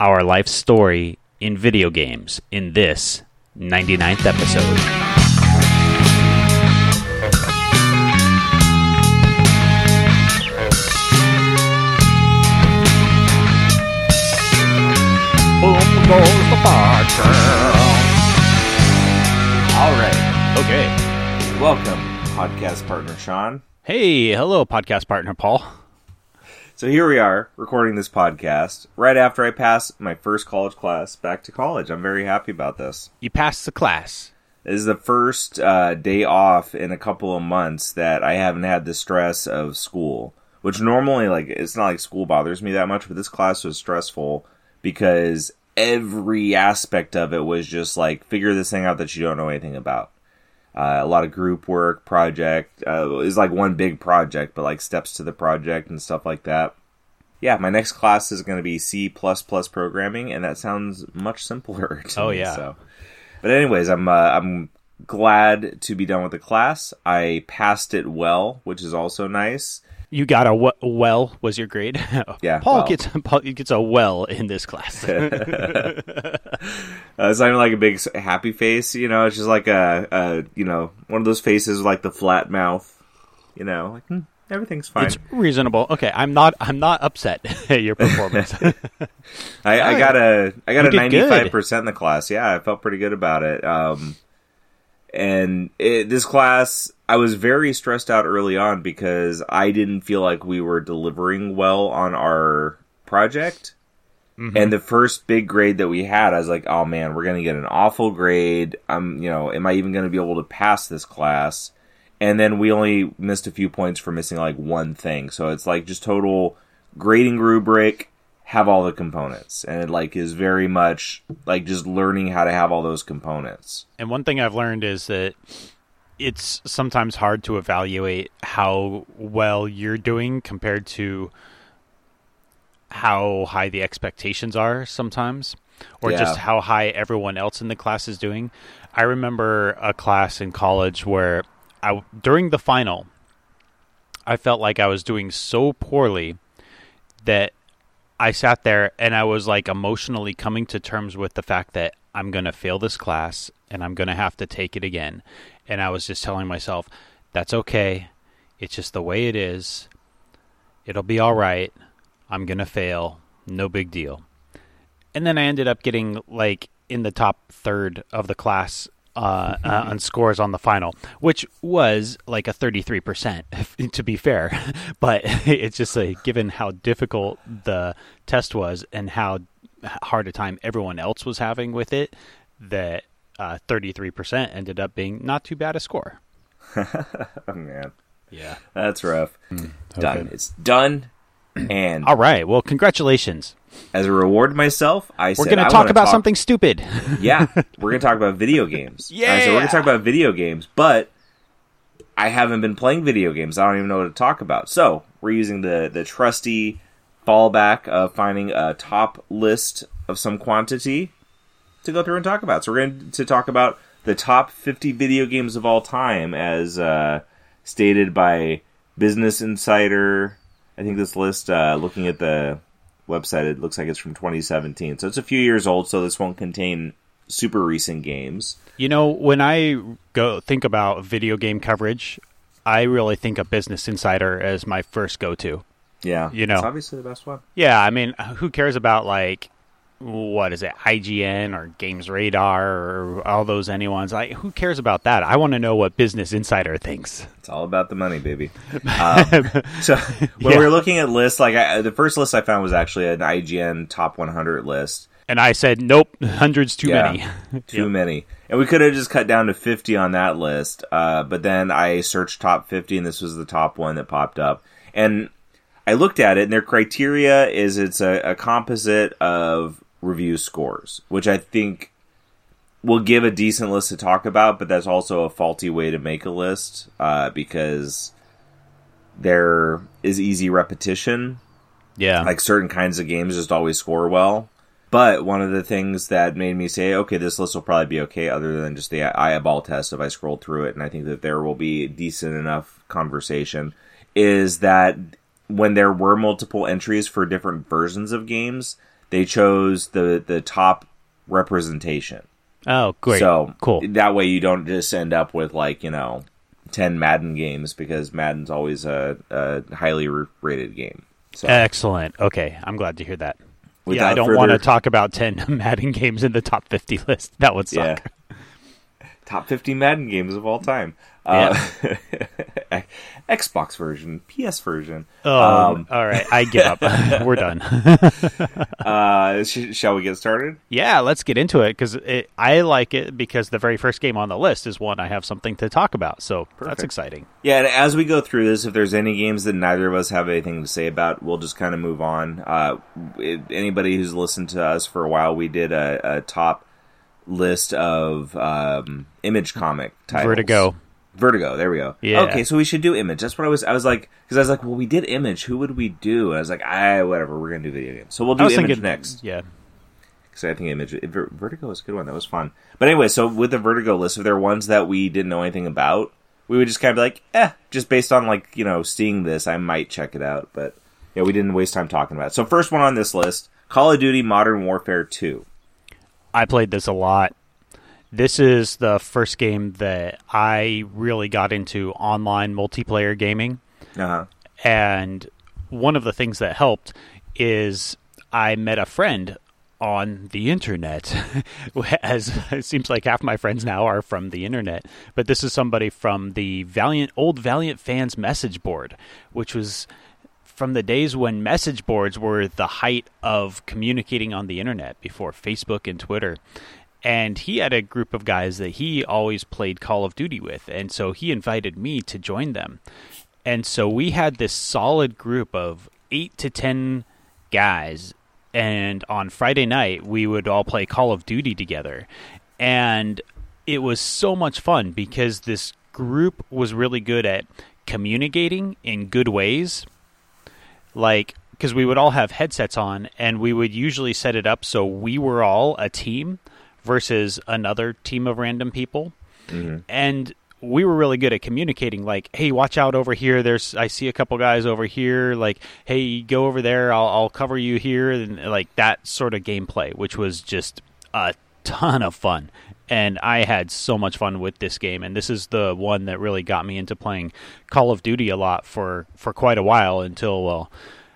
our life story in video games in this 99th episode. Boom goes the podcast. All right. Okay. Welcome, podcast partner Sean. Hey, hello, podcast partner Paul. So here we are recording this podcast right after I pass my first college class back to college. I'm very happy about this. You passed the class. This is the first uh, day off in a couple of months that I haven't had the stress of school. Which normally, like, it's not like school bothers me that much, but this class was stressful because every aspect of it was just like figure this thing out that you don't know anything about. Uh, a lot of group work, project. Uh, is like one big project, but like steps to the project and stuff like that. Yeah, my next class is going to be C programming, and that sounds much simpler. To Oh, me, yeah. So, but anyways, I'm uh, I'm glad to be done with the class. I passed it well, which is also nice. You got a w- well was your grade. Yeah, Paul well. gets Paul gets a well in this class. Uh, it's not even like a big happy face, you know. It's just like a, a you know one of those faces with like the flat mouth, you know, like hmm, everything's fine. it's reasonable. Okay, I'm not I'm not upset at your performance. I, I Oh, got a I got you a ninety five percent in the class. Yeah, I felt pretty good about it. Um, and it, this class, I was very stressed out early on because I didn't feel like we were delivering well on our project. Mm-hmm. And the first big grade that we had, I was like, "Oh man, we're gonna get an awful grade. I'm, you know, am I even gonna be able to pass this class?" And then we only missed a few points for missing like one thing. So it's like just total grading rubric, have all the components, and it like is very much like just learning how to have all those components. and one thing I've learned is that it's sometimes hard to evaluate how well you're doing compared to how high the expectations are sometimes or Yeah. just how high everyone else in the class is doing. I remember a class in college where I during the final I felt like I was doing so poorly that I sat there and I was like emotionally coming to terms with the fact that I'm going to fail this class and I'm going to have to take it again. And I was just telling myself, that's okay. It's just the way it is. It'll be all right. I'm going to fail. No big deal. And then I ended up getting like in the top third of the class uh, uh, on scores on the final, which was like a 33%, to be fair. But it's just like, given how difficult the test was and how hard a time everyone else was having with it, that uh, 33% ended up being not too bad a score. Oh man, Yeah. that's rough. Hmm, Done. It's done. And All right. Well, congratulations. as a reward to myself, I We're said going to talk about something stupid. yeah, we're gonna talk about video games. Yeah, so we're gonna talk about video games, but I haven't been playing video games. I don't even know what to talk about. So we're using the the trusty fallback of finding a top list of some quantity to go through and talk about. So we're going to talk about the top 50 video games of all time, as uh, stated by Business Insider. I think this list, uh, looking at the website, it looks like it's from 2017. So it's a few years old. So this won't contain super recent games. You know, when I go think about video game coverage, I really think of Business Insider as my first go-to. Yeah, You know. it's obviously the best one. Yeah, I mean, who cares about like what is it, IGN or Games Radar or all those anyone's? Like, who cares about that? I want to know what Business Insider thinks. It's all about the money, baby. Um, so when Yeah. we were looking at lists, like I, the first list I found was actually an IGN top 100 list. And I said, nope, hundreds too Yeah. many. Too many. And we could have just cut down to 50 on that list. Uh, but then I searched top 50 and this was the top one that popped up. And I looked at it and their criteria is it's a, a composite of review scores, which I think will give a decent list to talk about, but that's also a faulty way to make a list, uh, because there is easy repetition yeah. like certain kinds of games just always score well. But one of the things that made me say, okay, this list will probably be okay, other than just the eyeball test if I scroll through it, and I think that there will be decent enough conversation, is that when there were multiple entries for different versions of games, they chose the the top representation. Oh, great! So cool. That way, you don't just end up with like you know ten Madden games because Madden's always a, a highly rated game. So. Excellent. Okay, I'm glad to hear that. Without yeah, I don't further- want to talk about ten Madden games in the top 50 list. That would suck. Yeah. Top 50 Madden games of all time. Uh, Xbox version, PS version. Oh, Um, all right. I give up. We're done. Uh, sh- shall we get started? yeah, let's get into it because I like it because the very first game on the list is one I have something to talk about. So that's exciting. Yeah, and as we go through this, if there's any games that neither of us have anything to say about, we'll just kind of move on. Uh, anybody who's listened to us for a while, we did a, a top list of um, image comic titles. Vertigo. Vertigo. There we go. Yeah. Okay, so we should do Image. That's what I was. I was like, because I was like, well, we did Image. Who would we do? And I was like, ah, whatever. We're gonna do video games. So we'll do Image thinking next. Yeah. Because I think Image Vertigo was a good one. That was fun. But anyway, so with the Vertigo list, if there are ones that we didn't know anything about, we would just kind of be like, eh, just based on like you know seeing this, I might check it out. But yeah, we didn't waste time talking about it. So first one on this list, Call of Duty Modern Warfare Two. I played this a lot. This is the first game that I really got into online multiplayer gaming. Uh huh. And one of the things that helped is I met a friend on the internet. As it seems like half my friends now are from the internet, but this is somebody from the Valiant old Valiant fans message board, which was from the days when message boards were the height of communicating on the internet before Facebook and Twitter. And he had a group of guys that he always played Call of Duty with, and so he invited me to join them. And so we had this solid group of eight to ten guys, and on Friday night we would all play Call of Duty together. And it was so much fun because this group was really good at communicating in good ways. Like, because we would all have headsets on, and we would usually set it up so we were all a team versus another team of random people. Mm-hmm. And we were really good at communicating like hey watch out over here. There's i see a couple guys over here. Like hey go over there. I'll, I'll cover you here. And like that sort of gameplay which was just a ton of fun and i had so much fun with this game and this is the one that really got me into playing call of duty a lot for for quite a while until well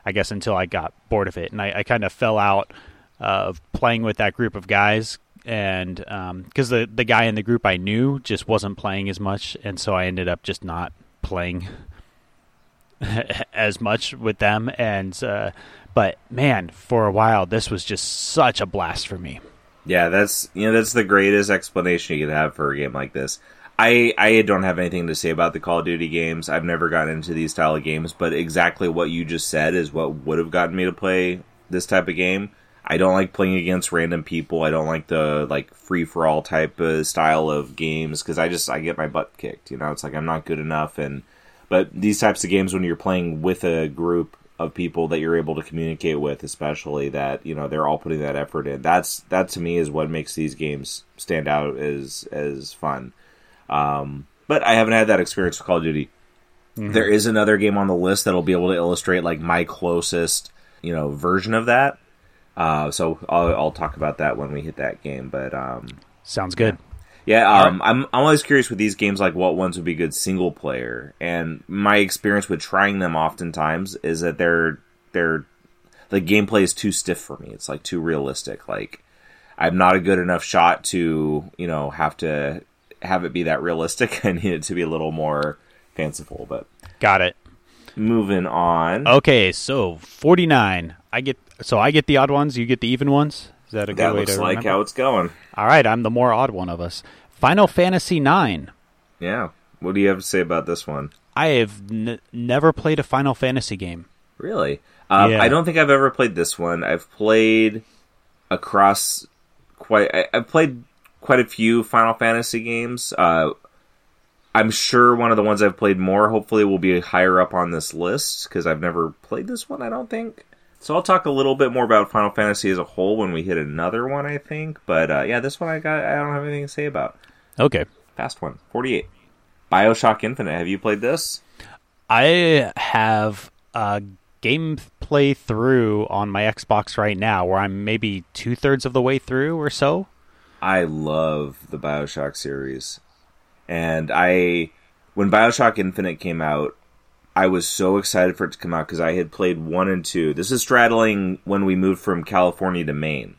i guess until i got bored of it and i, I kind of fell out of playing with that group of guys and because the the guy in the group I knew just wasn't playing as much, and so I ended up just not playing as much with them. And uh, but man, for a while, this was just such a blast for me. Yeah, that's you know that's the greatest explanation you could have for a game like this. I I don't have anything to say about the Call of Duty games. I've never gotten into these style of games, but exactly what you just said is what would have gotten me to play this type of game. I don't like playing against random people. I don't like the like free for all type of style of games because I just I get my butt kicked. You know, it's like I'm not good enough. And but these types of games when you're playing with a group of people that you're able to communicate with, especially that you know they're all putting that effort in. That's that to me is what makes these games stand out as as fun. Um, but I haven't had that experience with Call of Duty. There is another game on the list that'll be able to illustrate like my closest you know version of that. Uh, so I'll, I'll talk about that when we hit that game. But um, Sounds good. yeah, um, I'm I'm always curious with these games, like what ones would be good single player. And my experience with trying them oftentimes is that they're they're the gameplay is too stiff for me. It's like too realistic. Like I'm not a good enough shot to you know have to have it be that realistic. I need it to be a little more fanciful. But Got it. moving on, Okay, so 49. I get so I get the odd ones, you get the even ones. Is that a good that way looks to like remember? how it's going. All right, I'm the more odd one of us. Final Fantasy 9. Yeah. What do you have to say about this one? I have n- never played a Final Fantasy game. Really? Um, Yeah. I don't think I've ever played this one. I've played across quite. I, I've played quite a few Final Fantasy games. Uh, I'm sure one of the ones I've played more, hopefully, will be higher up on this list because I've never played this one. I don't think. So I'll talk a little bit more about Final Fantasy as a whole when we hit another one, I think. But uh, yeah, this one I got. I don't have anything to say about. Okay. Fast one, 48. Bioshock Infinite. Have you played this? I have a gameplay through on my Xbox right now, where I'm maybe two thirds of the way through or so. I love the Bioshock series, and I when Bioshock Infinite came out, I was so excited for it to come out because I had played one and two. This is straddling when we moved from California to Maine.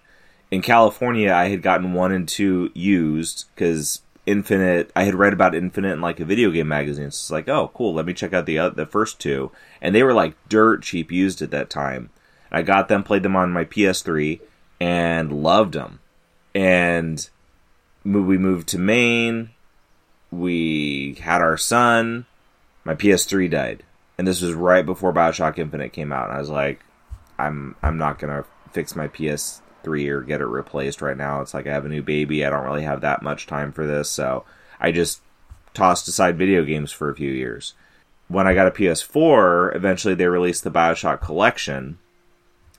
In California, I had gotten one and two used because Infinite. I had read about Infinite in like a video game magazine. So it's like, oh, cool. Let me check out the uh, the first two, and they were like dirt cheap used at that time. I got them, played them on my PS3, and loved them. And we moved to Maine. We had our son. My PS3 died, and this was right before Bioshock Infinite came out. And I was like, I'm I'm not gonna fix my PS three or get it replaced right now. It's like I have a new baby. I don't really have that much time for this, so I just tossed aside video games for a few years. When I got a PS4, eventually they released the Bioshock Collection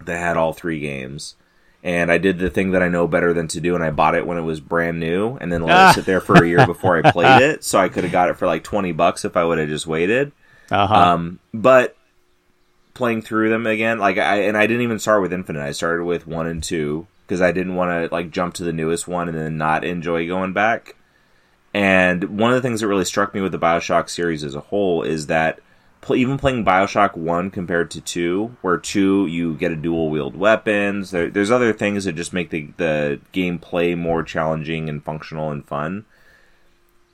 that had all three games. And I did the thing that I know better than to do, and I bought it when it was brand new, and then let ah. it sit there for a year before I played it. So I could have got it for like twenty bucks if I would have just waited. Uh-huh. Um, but playing through them again. Like I and I didn't even start with Infinite. I started with one and two because I didn't want to like jump to the newest one and then not enjoy going back. And one of the things that really struck me with the Bioshock series as a whole is that even playing Bioshock One compared to two, where two you get a dual wield weapons. There, there's other things that just make the the gameplay more challenging and functional and fun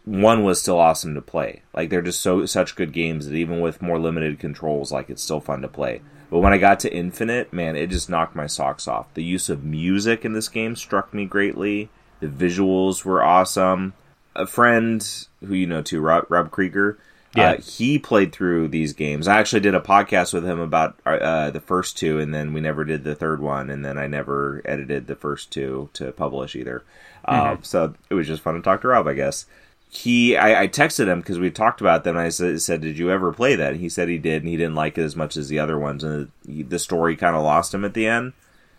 one was still awesome to play. Like they're just so such good games that even with more limited controls, like it's still fun to play. But when I got to Infinite, man, it just knocked my socks off. The use of music in this game struck me greatly. The visuals were awesome. A friend who you know too, Rob, Rob Krieger, yeah. Uh, he played through these games. I actually did a podcast with him about uh, the first two, and then we never did the third one, and then I never edited the first two to publish either. Mm-hmm. Uh, so it was just fun to talk to Rob, I guess he I, I texted him because we talked about them. I said, said, "Did you ever play that?" And he said he did, and he didn't like it as much as the other ones, and the, the story kind of lost him at the end.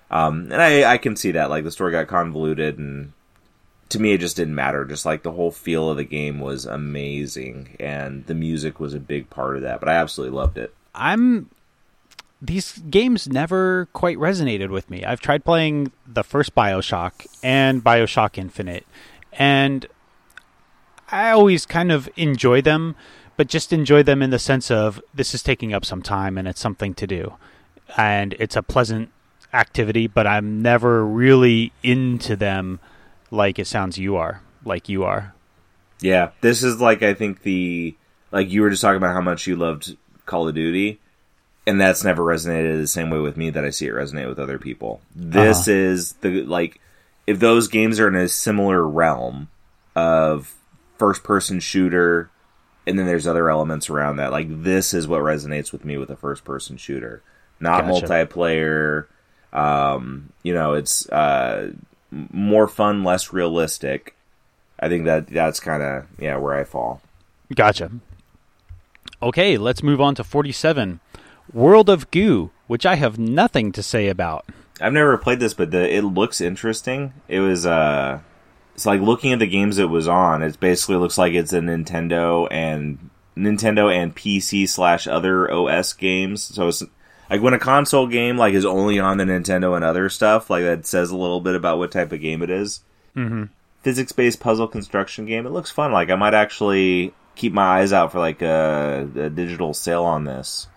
Um, and I, I can see that, like the story got convoluted, and to me, it just didn't matter. Just like the whole feel of the game was amazing, and the music was a big part of that. But I absolutely loved it. I'm these games never quite resonated with me. I've tried playing the first Bioshock and Bioshock Infinite, and I always kind of enjoy them, but just enjoy them in the sense of this is taking up some time and it's something to do. And it's a pleasant activity, but I'm never really into them like it sounds you are, like you are. Yeah, this is like I think the like you were just talking about how much you loved Call of Duty, and that's never resonated the same way with me that I see it resonate with other people. This uh-huh. is the like if those games are in a similar realm of first person shooter and then there's other elements around that. Like this is what resonates with me with a first person shooter, not gotcha. multiplayer. Um, you know, it's uh, more fun, less realistic. I think that that's kind of yeah where I fall. Gotcha. Okay, let's move on to 47. World of Goo, which I have nothing to say about. I've never played this, but the, it looks interesting. It was uh it's like looking at the games it was on. It basically looks like it's a Nintendo and Nintendo and PC slash other OS games. So it's like when a console game like is only on the Nintendo and other stuff, like that says a little bit about what type of game it is. Mm-hmm. Physics based puzzle construction game. It looks fun. Like I might actually keep my eyes out for like a, a digital sale on this.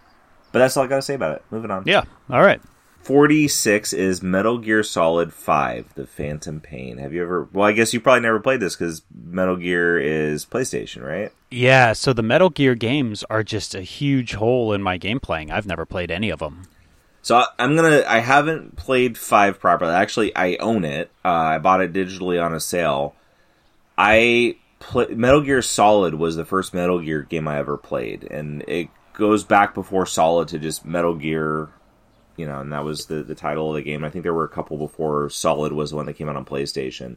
But that's all I got to say about it. Moving on. Yeah. All right. 46 is Metal Gear Solid 5, The Phantom Pain. Have you ever. Well, I guess you probably never played this because Metal Gear is PlayStation, right? Yeah, so the Metal Gear games are just a huge hole in my game playing. I've never played any of them. So I'm gonna. I haven't played five properly. Actually, I own it. Uh, I bought it digitally on a sale. I play, Metal Gear Solid was the first Metal Gear game I ever played, and it goes back before Solid to just Metal Gear you know, and that was the the title of the game. I think there were a couple before Solid was the one that came out on PlayStation.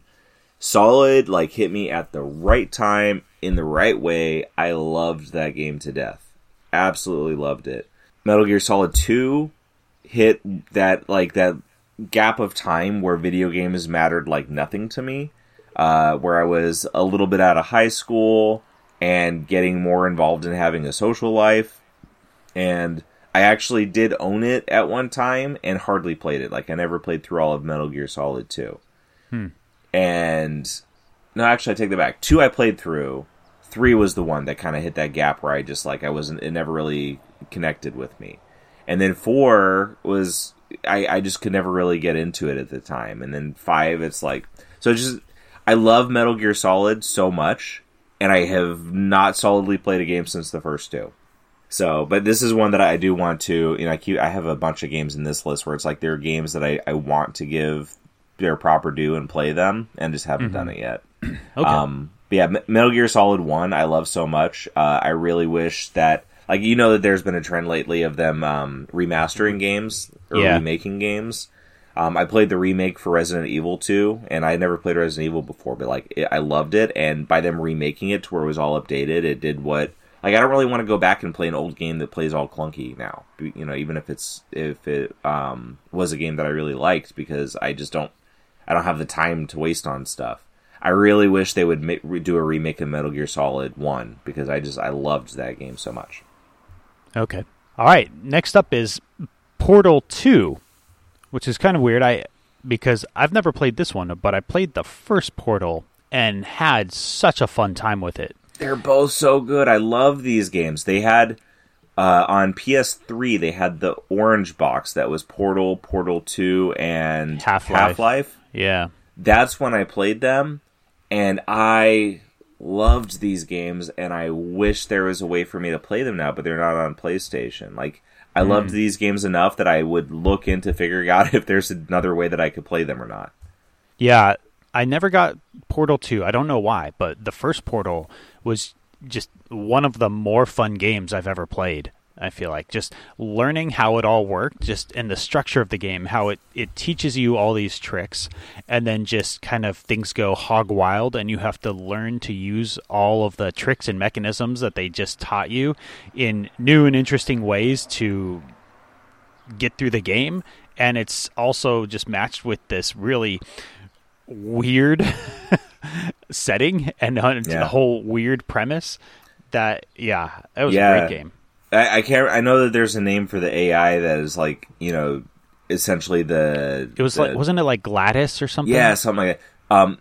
Solid like hit me at the right time in the right way. I loved that game to death. Absolutely loved it. Metal Gear Solid 2 hit that like that gap of time where video games mattered like nothing to me. Uh, where I was a little bit out of high school and getting more involved in having a social life. And I actually did own it at one time and hardly played it. Like I never played through all of Metal Gear Solid 2. Hmm. And no, actually I take that back. 2 I played through. 3 was the one that kind of hit that gap where I just like I wasn't it never really connected with me. And then 4 was I I just could never really get into it at the time. And then 5 it's like so just I love Metal Gear Solid so much and I have not solidly played a game since the first two. So, but this is one that I do want to, you know, I keep, I have a bunch of games in this list where it's like there are games that I, I want to give their proper due and play them and just haven't mm-hmm. done it yet. okay. Um, but yeah, Metal Gear Solid 1, I love so much. Uh, I really wish that, like, you know, that there's been a trend lately of them um, remastering games or yeah. remaking games. Um, I played the remake for Resident Evil 2, and I had never played Resident Evil before, but like it, I loved it. And by them remaking it to where it was all updated, it did what like I don't really want to go back and play an old game that plays all clunky now. You know, even if it's if it um, was a game that I really liked, because I just don't I don't have the time to waste on stuff. I really wish they would ma- do a remake of Metal Gear Solid One because I just I loved that game so much. Okay, all right. Next up is Portal Two which is kind of weird. I because I've never played this one, but I played the first Portal and had such a fun time with it. They're both so good. I love these games. They had uh, on PS3 they had the orange box that was Portal, Portal 2 and Half-Life. Half-Life. Yeah. That's when I played them and I loved these games and I wish there was a way for me to play them now, but they're not on PlayStation. Like I mm. loved these games enough that I would look into figuring out if there's another way that I could play them or not. Yeah, I never got Portal 2. I don't know why, but the first Portal was just one of the more fun games I've ever played. I feel like just learning how it all worked, just in the structure of the game, how it, it teaches you all these tricks, and then just kind of things go hog wild, and you have to learn to use all of the tricks and mechanisms that they just taught you in new and interesting ways to get through the game. And it's also just matched with this really weird setting and yeah. whole weird premise that, yeah, it was yeah. a great game I, I, can't. I know that there's a name for the AI that is like you know essentially the. It was the, like wasn't it like Gladys or something? Yeah, something like that. Um,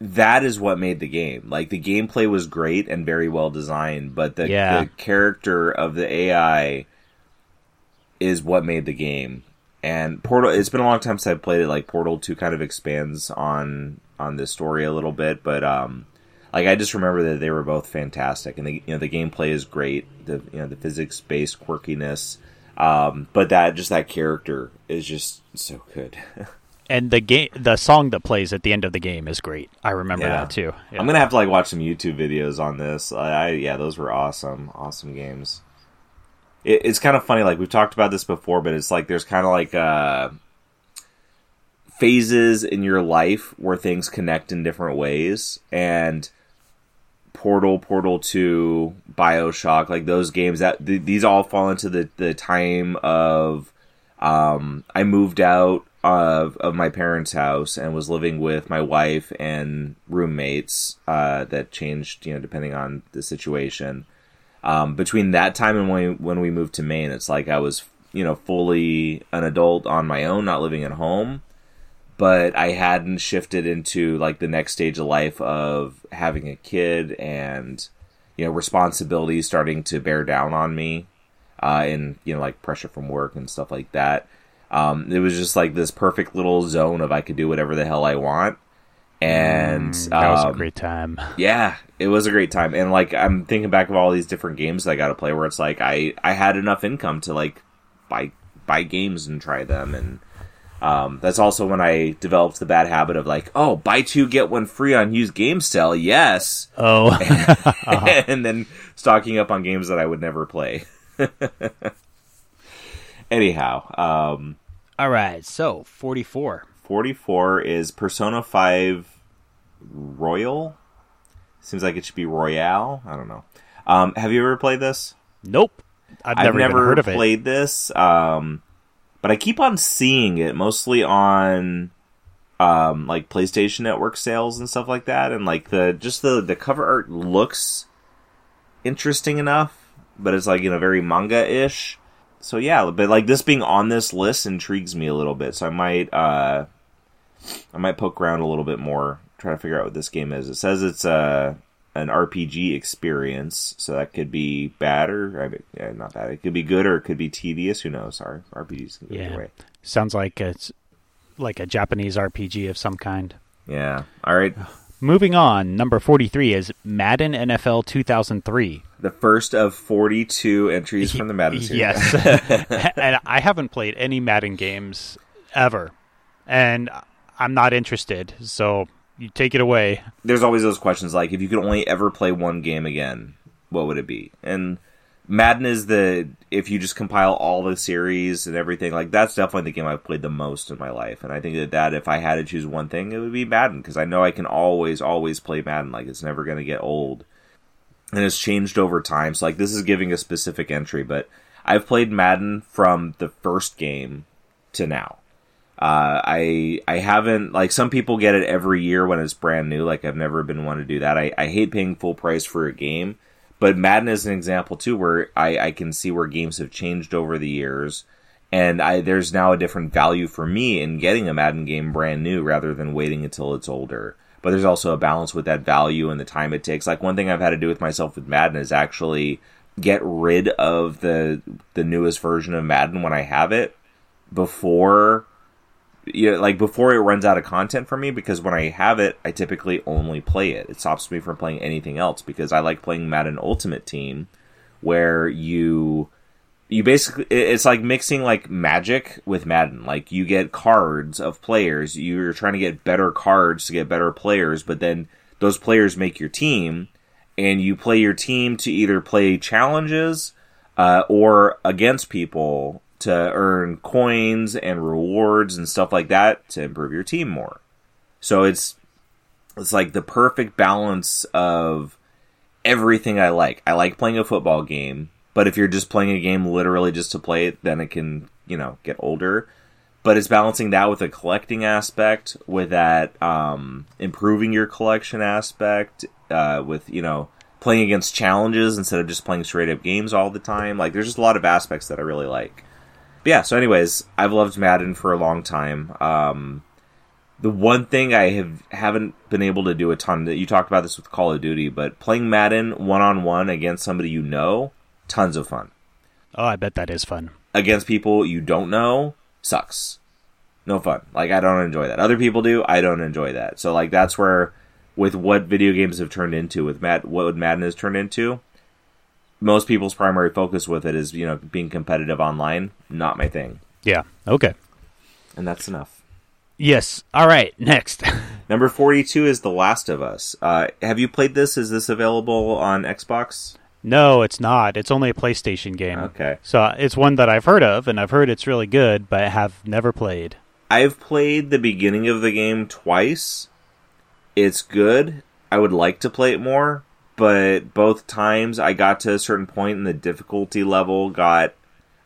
that is what made the game. Like the gameplay was great and very well designed, but the, yeah. the character of the AI is what made the game. And Portal, it's been a long time since I've played it. Like Portal Two kind of expands on on this story a little bit, but um, like I just remember that they were both fantastic, and the you know the gameplay is great. The you know the physics based quirkiness, um, but that just that character is just so good. and the game, the song that plays at the end of the game is great. I remember yeah. that too. Yeah. I'm gonna have to like watch some YouTube videos on this. I, I yeah, those were awesome, awesome games. It, it's kind of funny, like we've talked about this before, but it's like there's kind of like uh phases in your life where things connect in different ways and Portal, Portal Two, Bioshock, like those games that th- these all fall into the the time of um, I moved out of of my parents' house and was living with my wife and roommates uh, that changed, you know, depending on the situation. Um, between that time and when we, when we moved to Maine, it's like I was, you know, fully an adult on my own, not living at home but I hadn't shifted into like the next stage of life of having a kid and you know responsibilities starting to bear down on me uh, and you know like pressure from work and stuff like that. Um, it was just like this perfect little zone of I could do whatever the hell I want. And mm, that was um, a great time. Yeah, it was a great time. And like I'm thinking back of all these different games that I got to play, where it's like I I had enough income to like buy buy games and try them and um, that's also when I developed the bad habit of like, oh, buy two get one free on used game sale, yes. Oh, uh-huh. and then stocking up on games that I would never play. Anyhow, um, all right. So forty four. Forty four is Persona Five Royal. Seems like it should be Royale. I don't know. Um, have you ever played this? Nope. I've never, I've never heard of played this. Um, but I keep on seeing it mostly on um, like PlayStation Network sales and stuff like that, and like the just the the cover art looks interesting enough, but it's like you know very manga ish. so yeah, but like this being on this list intrigues me a little bit. So I might uh, I might poke around a little bit more, try to figure out what this game is. It says it's a uh, an RPG experience, so that could be bad or I mean, yeah, not bad. It could be good or it could be tedious. Who knows? Our RPGs can go yeah. way. Sounds like it's like a Japanese RPG of some kind. Yeah. All right. Moving on, number 43 is Madden NFL 2003. The first of 42 entries from the Madden series. Yes. and I haven't played any Madden games ever. And I'm not interested. So you take it away. There's always those questions like if you could only ever play one game again, what would it be? And Madden is the if you just compile all the series and everything like that's definitely the game I've played the most in my life, and I think that that if I had to choose one thing, it would be Madden because I know I can always always play Madden like it's never going to get old, and it's changed over time. So like this is giving a specific entry, but I've played Madden from the first game to now. Uh, I I haven't like some people get it every year when it's brand new. Like I've never been one to do that. I, I hate paying full price for a game but Madden is an example too, where I, I can see where games have changed over the years, and I there's now a different value for me in getting a Madden game brand new rather than waiting until it's older. But there's also a balance with that value and the time it takes. Like one thing I've had to do with myself with Madden is actually get rid of the the newest version of Madden when I have it before you know, like before it runs out of content for me because when I have it, I typically only play it. It stops me from playing anything else because I like playing Madden Ultimate Team where you you basically it's like mixing like magic with Madden. Like you get cards of players, you're trying to get better cards to get better players, but then those players make your team and you play your team to either play challenges uh, or against people to earn coins and rewards and stuff like that to improve your team more. So it's it's like the perfect balance of everything I like. I like playing a football game, but if you're just playing a game literally just to play it, then it can, you know, get older. But it's balancing that with a collecting aspect, with that um, improving your collection aspect, uh, with you know playing against challenges instead of just playing straight up games all the time. Like there's just a lot of aspects that I really like. But yeah, so anyways, I've loved Madden for a long time. Um, the one thing I have haven't been able to do a ton that you talked about this with Call of Duty, but playing Madden one on one against somebody you know, tons of fun. Oh, I bet that is fun. Against people you don't know, sucks. No fun. Like I don't enjoy that. Other people do. I don't enjoy that. So like that's where with what video games have turned into, with Matt, what would Madden has turned into, most people's primary focus with it is you know being competitive online. Not my thing. Yeah. Okay. And that's enough. Yes. All right. Next. Number forty-two is The Last of Us. Uh, have you played this? Is this available on Xbox? No, it's not. It's only a PlayStation game. Okay. So it's one that I've heard of, and I've heard it's really good, but have never played. I've played the beginning of the game twice. It's good. I would like to play it more but both times I got to a certain point and the difficulty level got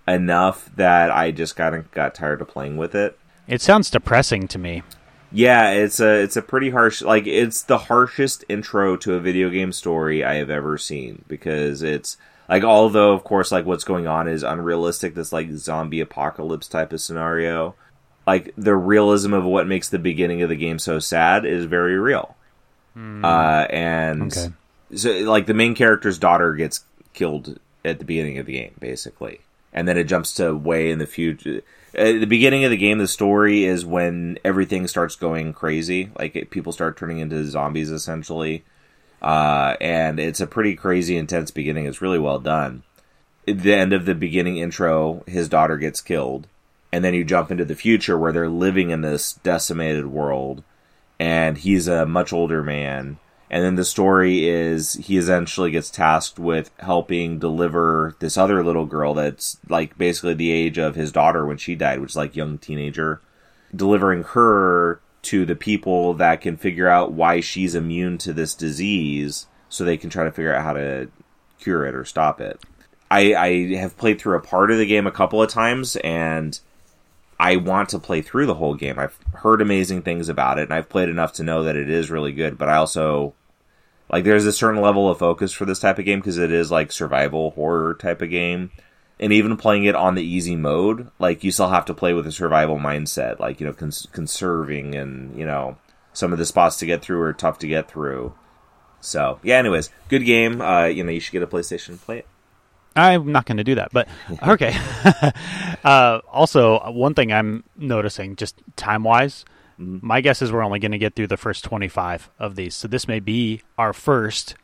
enough that I just got got tired of playing with it. It sounds depressing to me. Yeah, it's a it's a pretty harsh like it's the harshest intro to a video game story I have ever seen because it's like although of course like what's going on is unrealistic this like zombie apocalypse type of scenario like the realism of what makes the beginning of the game so sad is very real. Mm. Uh and okay so like the main character's daughter gets killed at the beginning of the game, basically, and then it jumps to way in the future. At the beginning of the game, the story is when everything starts going crazy. Like it, people start turning into zombies, essentially, uh, and it's a pretty crazy, intense beginning. It's really well done. At the end of the beginning intro, his daughter gets killed, and then you jump into the future where they're living in this decimated world, and he's a much older man and then the story is he essentially gets tasked with helping deliver this other little girl that's like basically the age of his daughter when she died, which is like young teenager, delivering her to the people that can figure out why she's immune to this disease so they can try to figure out how to cure it or stop it. I, I have played through a part of the game a couple of times and I want to play through the whole game. I've heard amazing things about it and I've played enough to know that it is really good, but I also like there's a certain level of focus for this type of game because it is like survival horror type of game. and even playing it on the easy mode, like you still have to play with a survival mindset, like you know, cons- conserving and you know, some of the spots to get through are tough to get through. So yeah, anyways, good game. Uh, you know, you should get a PlayStation and play it. I'm not going to do that, but okay. uh, also, one thing I'm noticing, just time wise, mm-hmm. my guess is we're only going to get through the first 25 of these. So this may be our first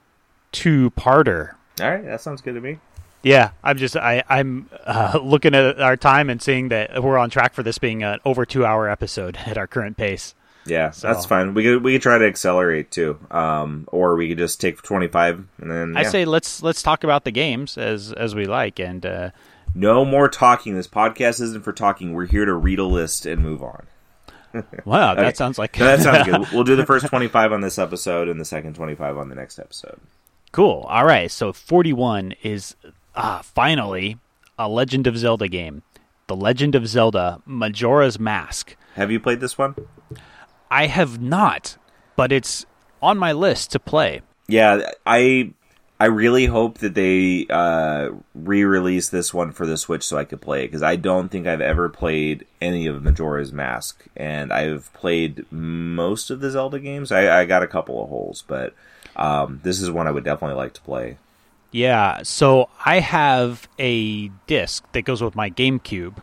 two parter. All right, that sounds good to me. Yeah, I'm just I I'm uh, looking at our time and seeing that we're on track for this being an over two hour episode at our current pace. Yeah, so. that's fine. We could we could try to accelerate too, um, or we could just take twenty five and then. Yeah. I say let's let's talk about the games as as we like, and uh, no more talking. This podcast isn't for talking. We're here to read a list and move on. wow, that sounds like that sounds good. We'll do the first twenty five on this episode and the second twenty five on the next episode. Cool. All right, so forty one is uh, finally a Legend of Zelda game. The Legend of Zelda Majora's Mask. Have you played this one? I have not, but it's on my list to play. Yeah, I I really hope that they uh, re-release this one for the Switch so I could play it because I don't think I've ever played any of Majora's Mask, and I've played most of the Zelda games. I, I got a couple of holes, but um, this is one I would definitely like to play. Yeah, so I have a disc that goes with my GameCube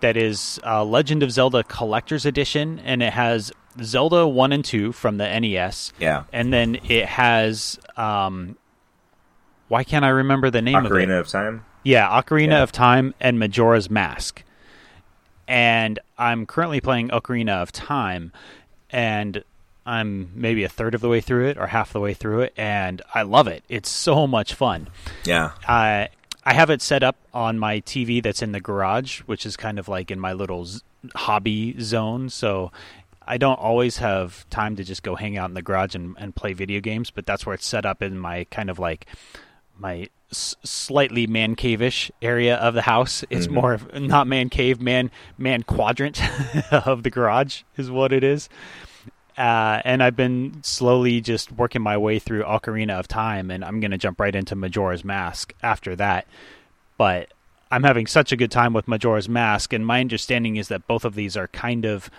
that is uh, Legend of Zelda Collector's Edition, and it has Zelda one and two from the NES. Yeah, and then it has um, why can't I remember the name Ocarina of it? Ocarina of Time. Yeah, Ocarina yeah. of Time and Majora's Mask. And I'm currently playing Ocarina of Time, and I'm maybe a third of the way through it or half the way through it, and I love it. It's so much fun. Yeah. I I have it set up on my TV that's in the garage, which is kind of like in my little z- hobby zone. So I don't always have time to just go hang out in the garage and, and play video games, but that's where it's set up in my kind of like my s- slightly man cave-ish area of the house. It's mm-hmm. more not man cave, man man quadrant of the garage is what it is. Uh, and I've been slowly just working my way through Ocarina of Time, and I'm going to jump right into Majora's Mask after that. But I'm having such a good time with Majora's Mask, and my understanding is that both of these are kind of,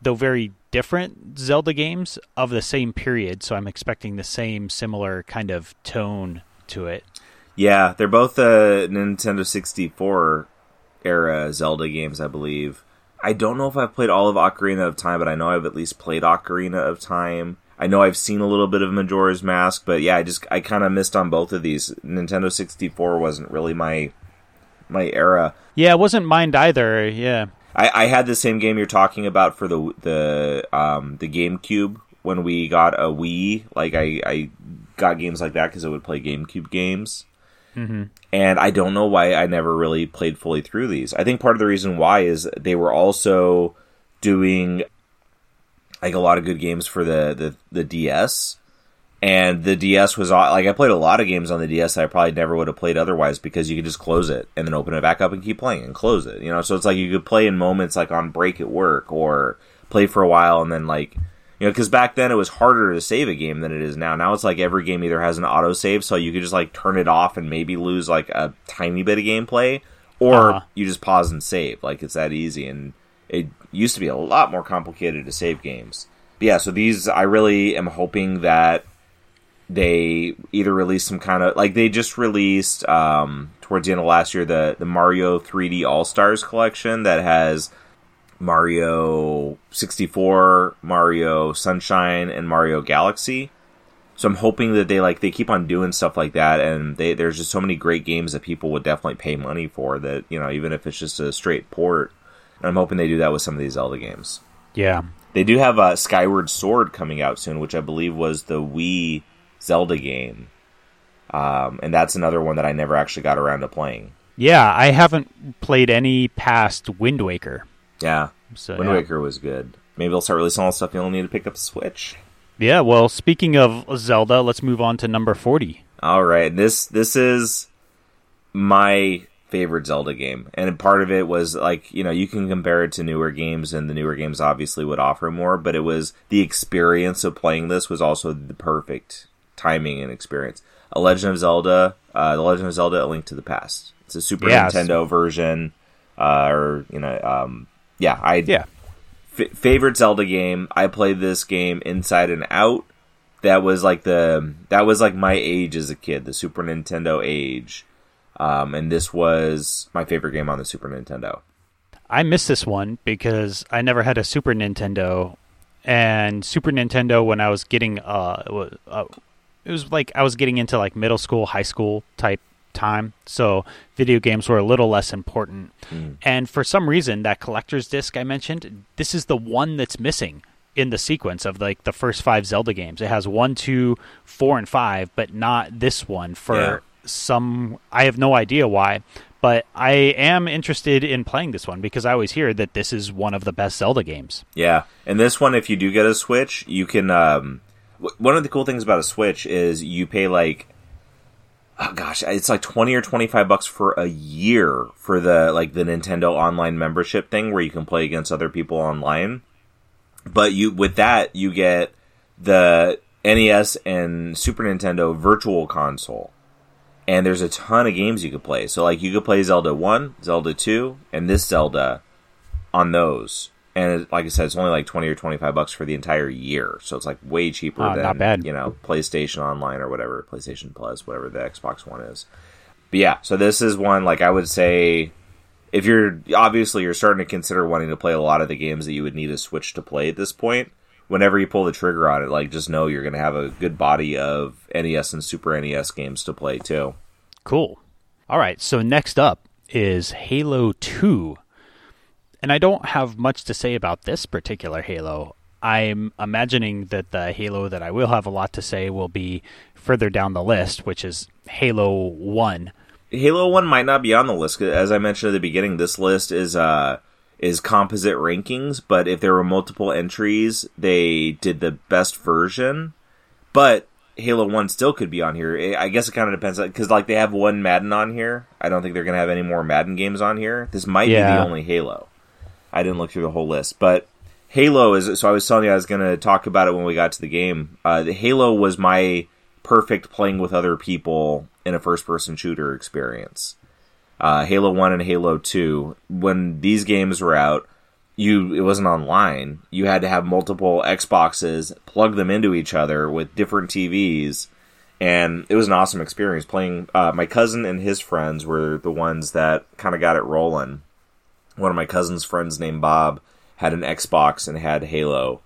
though very different Zelda games of the same period. So I'm expecting the same similar kind of tone to it. Yeah, they're both uh, Nintendo 64 era Zelda games, I believe. I don't know if I've played all of Ocarina of Time, but I know I've at least played Ocarina of Time. I know I've seen a little bit of Majora's Mask, but yeah, I just I kind of missed on both of these. Nintendo 64 wasn't really my my era. Yeah, it wasn't mine either. Yeah, I, I had the same game you're talking about for the the um, the GameCube when we got a Wii. Like I, I got games like that because I would play GameCube games. Mm-hmm. And I don't know why I never really played fully through these. I think part of the reason why is they were also doing like a lot of good games for the the, the DS and the DS was like I played a lot of games on the DS that I probably never would have played otherwise because you could just close it and then open it back up and keep playing and close it. You know, so it's like you could play in moments like on break at work or play for a while and then like you know because back then it was harder to save a game than it is now. Now it's like every game either has an auto save, so you could just like turn it off and maybe lose like a tiny bit of gameplay, or uh-huh. you just pause and save. Like it's that easy, and it used to be a lot more complicated to save games. But yeah, so these I really am hoping that they either release some kind of like they just released um, towards the end of last year the the Mario 3D All Stars collection that has Mario 64, Mario Sunshine, and Mario Galaxy. So I'm hoping that they like they keep on doing stuff like that, and they, there's just so many great games that people would definitely pay money for. That you know, even if it's just a straight port, and I'm hoping they do that with some of these Zelda games. Yeah, they do have a Skyward Sword coming out soon, which I believe was the Wii Zelda game. Um, and that's another one that I never actually got around to playing. Yeah, I haven't played any past Wind Waker. Yeah, so, Wind yeah. Waker was good. Maybe they'll start releasing all the stuff you'll need to pick up Switch. Yeah, well, speaking of Zelda, let's move on to number 40. All right, this this is my favorite Zelda game. And part of it was like, you know, you can compare it to newer games and the newer games obviously would offer more, but it was the experience of playing this was also the perfect timing and experience. A Legend of Zelda, uh, The Legend of Zelda: A Link to the Past. It's a Super Yeah, Nintendo version, uh, or you know, um, yeah, I Yeah. f- favorite Zelda game. I played this game inside and out. That was like the that was like my age as a kid, the Super Nintendo age. Um, and this was my favorite game on the Super Nintendo. I missed this one because I never had a Super Nintendo, and Super Nintendo when I was getting uh, uh, it was like I was getting into like middle school, high school type time, so video games were a little less important. And for some reason, that collector's disc I mentioned, this is the one that's missing in the sequence of like the first five Zelda games. It has one, two, four, and five, but not this one for Yeah. some. I have no idea why, but I am interested in playing this one because I always hear that this is one of the best Zelda games. Yeah, and this one, if you do get a Switch, you can. Um, one of the cool things about a Switch is you pay like, oh gosh, it's like twenty or twenty five bucks for a year for the like the Nintendo Online membership thing where you can play against other people online. But you with that you get the NES and Super Nintendo Virtual Console. And there's a ton of games you could play. So like you could play Zelda 1, Zelda 2, and this Zelda on those. And it, like I said, it's only like 20 or 25 bucks for the entire year. So it's like way cheaper Oh, than, you know, PlayStation Online or whatever, PlayStation Plus, whatever the Xbox One is. But yeah, so this is one like I would say if you're obviously you're starting to consider wanting to play a lot of the games that you would need a Switch to play at this point. Whenever you pull the trigger on it, like just know you're going to have a good body of NES and Super NES games to play too. Cool. All right, so next up is Halo 2. And I don't have much to say about this particular Halo. I'm imagining that the Halo that I will have a lot to say will be further down the list, which is Halo 1. Halo One might not be on the list. as I mentioned at the beginning. This list is uh is composite rankings, but if there were multiple entries, they did the best version. But Halo One still could be on here. I- I guess it kind of depends because like they have one Madden on here. I don't think they're gonna have any more Madden games on here. This might be the only Halo. I didn't look through the whole list, but Halo is. So I was telling you I was gonna talk about it when we got to the game. Uh, the Halo was my perfect playing with other people in a first person shooter experience. Uh, Halo One and Halo Two, when these games were out, you it wasn't online. You had to have multiple Xboxes, plug them into each other with different TVs, and it was an awesome experience playing. Uh, my cousin and his friends were the ones that kind of got it rolling. One of my cousin's friends named Bob had an Xbox and had Halo,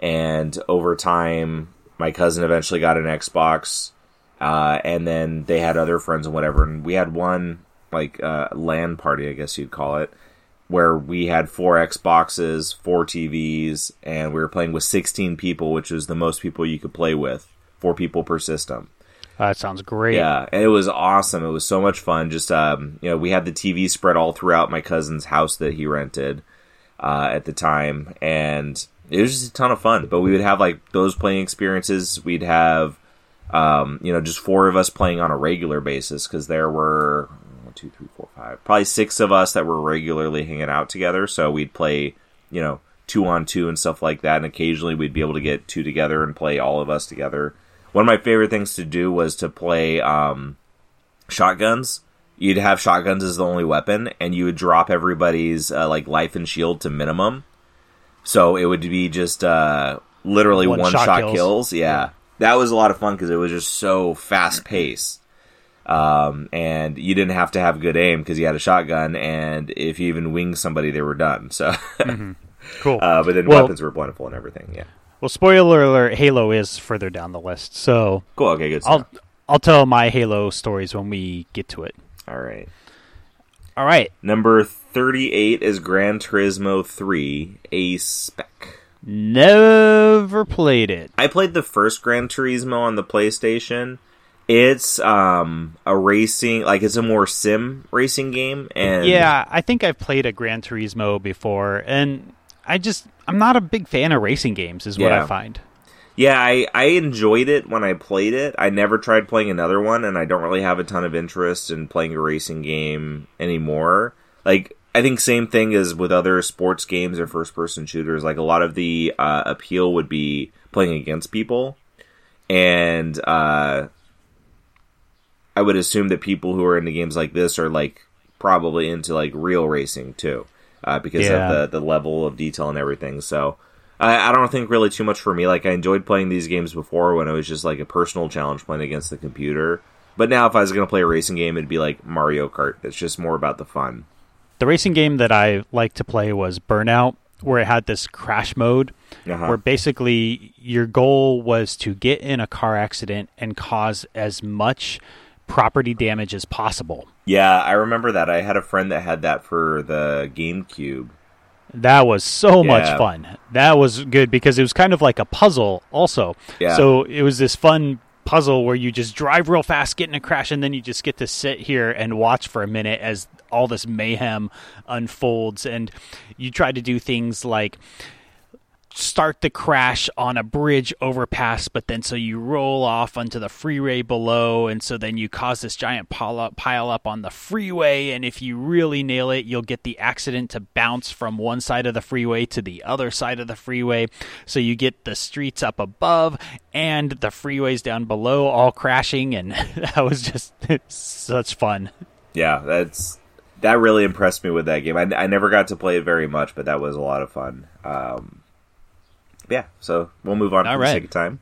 and over time, my cousin eventually got an Xbox, uh, and then they had other friends and whatever, and we had one like uh, LAN party, I guess you'd call it, where we had four Xboxes, four TVs, and we were playing with 16 people, which was the most people you could play with, four people per system. Uh, that sounds great. Yeah, and it was awesome. It was so much fun. Just um, you know, we had the TV spread all throughout my cousin's house that he rented uh, at the time, and it was just a ton of fun. But we would have like those playing experiences. We'd have um, you know just four of us playing on a regular basis because there were one, two, three, four, five, probably six of us that were regularly hanging out together. So we'd play you know two on two and stuff like that, and occasionally we'd be able to get two together and play all of us together. One of my favorite things to do was to play um, shotguns. You'd have shotguns as the only weapon, and you would drop everybody's uh, like life and shield to minimum. So it would be just uh, literally One one, shot shot, kills. kills. Yeah. that was a lot of fun because it was just so fast paced. Um, and you didn't have to have good aim because you had a shotgun, and if you even winged somebody, they were done. So, Cool. uh, but then Well- weapons were plentiful and everything. Yeah, well, spoiler alert, Halo is further down the list. So cool. Okay, good. I'll I'll tell my Halo stories when we get to it. All right. All right. Number 38 is Gran Turismo 3 A Spec. Never played it. I played the first Gran Turismo on the PlayStation. It's um a racing like it's a more sim racing game and Yeah, I think I've played a Gran Turismo before, and I just I'm not a big fan of racing games, is what Yeah. I find. Yeah, I, I enjoyed it when I played it. I never tried playing another one, and I don't really have a ton of interest in playing a racing game anymore. Like, I think same thing as with other sports games or first person shooters. Like, a lot of the uh, appeal would be playing against people. and uh, I would assume that people who are into games like this are like probably into like real racing too, uh, because Yeah. of the the level of detail and everything. So. I, I don't think really too much for me. Like I enjoyed playing these games before when it was just like a personal challenge playing against the computer. But now if I was going to play a racing game, it'd be like Mario Kart. It's just more about the fun. The racing game that I liked to play was Burnout, where it had this crash mode, Uh-huh. where basically your goal was to get in a car accident and cause as much property damage as possible. Yeah, I remember that. I had a friend that had that for the GameCube. That was so much fun. That was good because it was kind of like a puzzle, also. Yeah. So it was this fun puzzle where you just drive real fast, get in a crash, and then you just get to sit here and watch for a minute as all this mayhem unfolds. And you try to do things like start the crash on a bridge overpass, but then so you roll off onto the freeway below, and so then you cause this giant pile up, pile up on the freeway. And if you really nail it, you'll get the accident to bounce from one side of the freeway to the other side of the freeway. So you get the streets up above and the freeways down below all crashing, and that was just such fun. Yeah, that's that really impressed me with that game. I, I never got to play it very much, but that was a lot of fun. Um, yeah, so we'll move on All for right. the sake of time.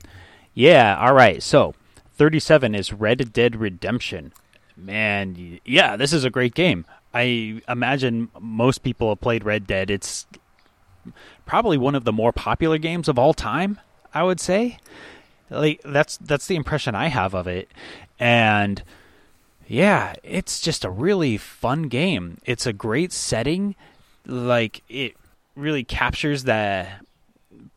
Yeah, all right. So, 37 is Red Dead Redemption. Man, yeah, this is a great game. I imagine most people have played Red Dead. It's probably one of the more popular games of all time, I would say. Like that's that's the impression I have of it. And yeah, it's just a really fun game. It's a great setting. Like it really captures the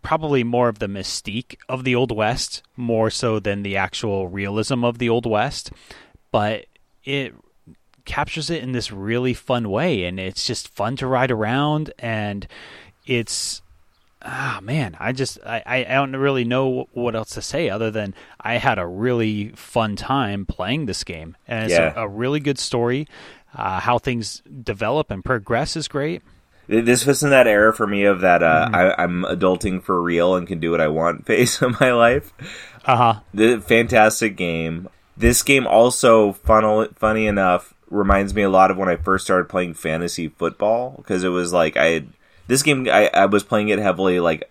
probably more of the mystique of the Old West, more so than the actual realism of the Old West. But it captures it in this really fun way, and it's just fun to ride around, and it's ah man, I just I, I don't really know what else to say other than I had a really fun time playing this game, and it's Yeah. a, a really good story. Uh, how things develop and progress is great. This was in that era for me of that uh, Mm-hmm. I, I'm adulting for real and can do what I want phase of my life. Uh huh. The fantastic game. This game also, funnel, funny enough, reminds me a lot of when I first started playing fantasy football because it was like I had this game. I, I was playing it heavily. Like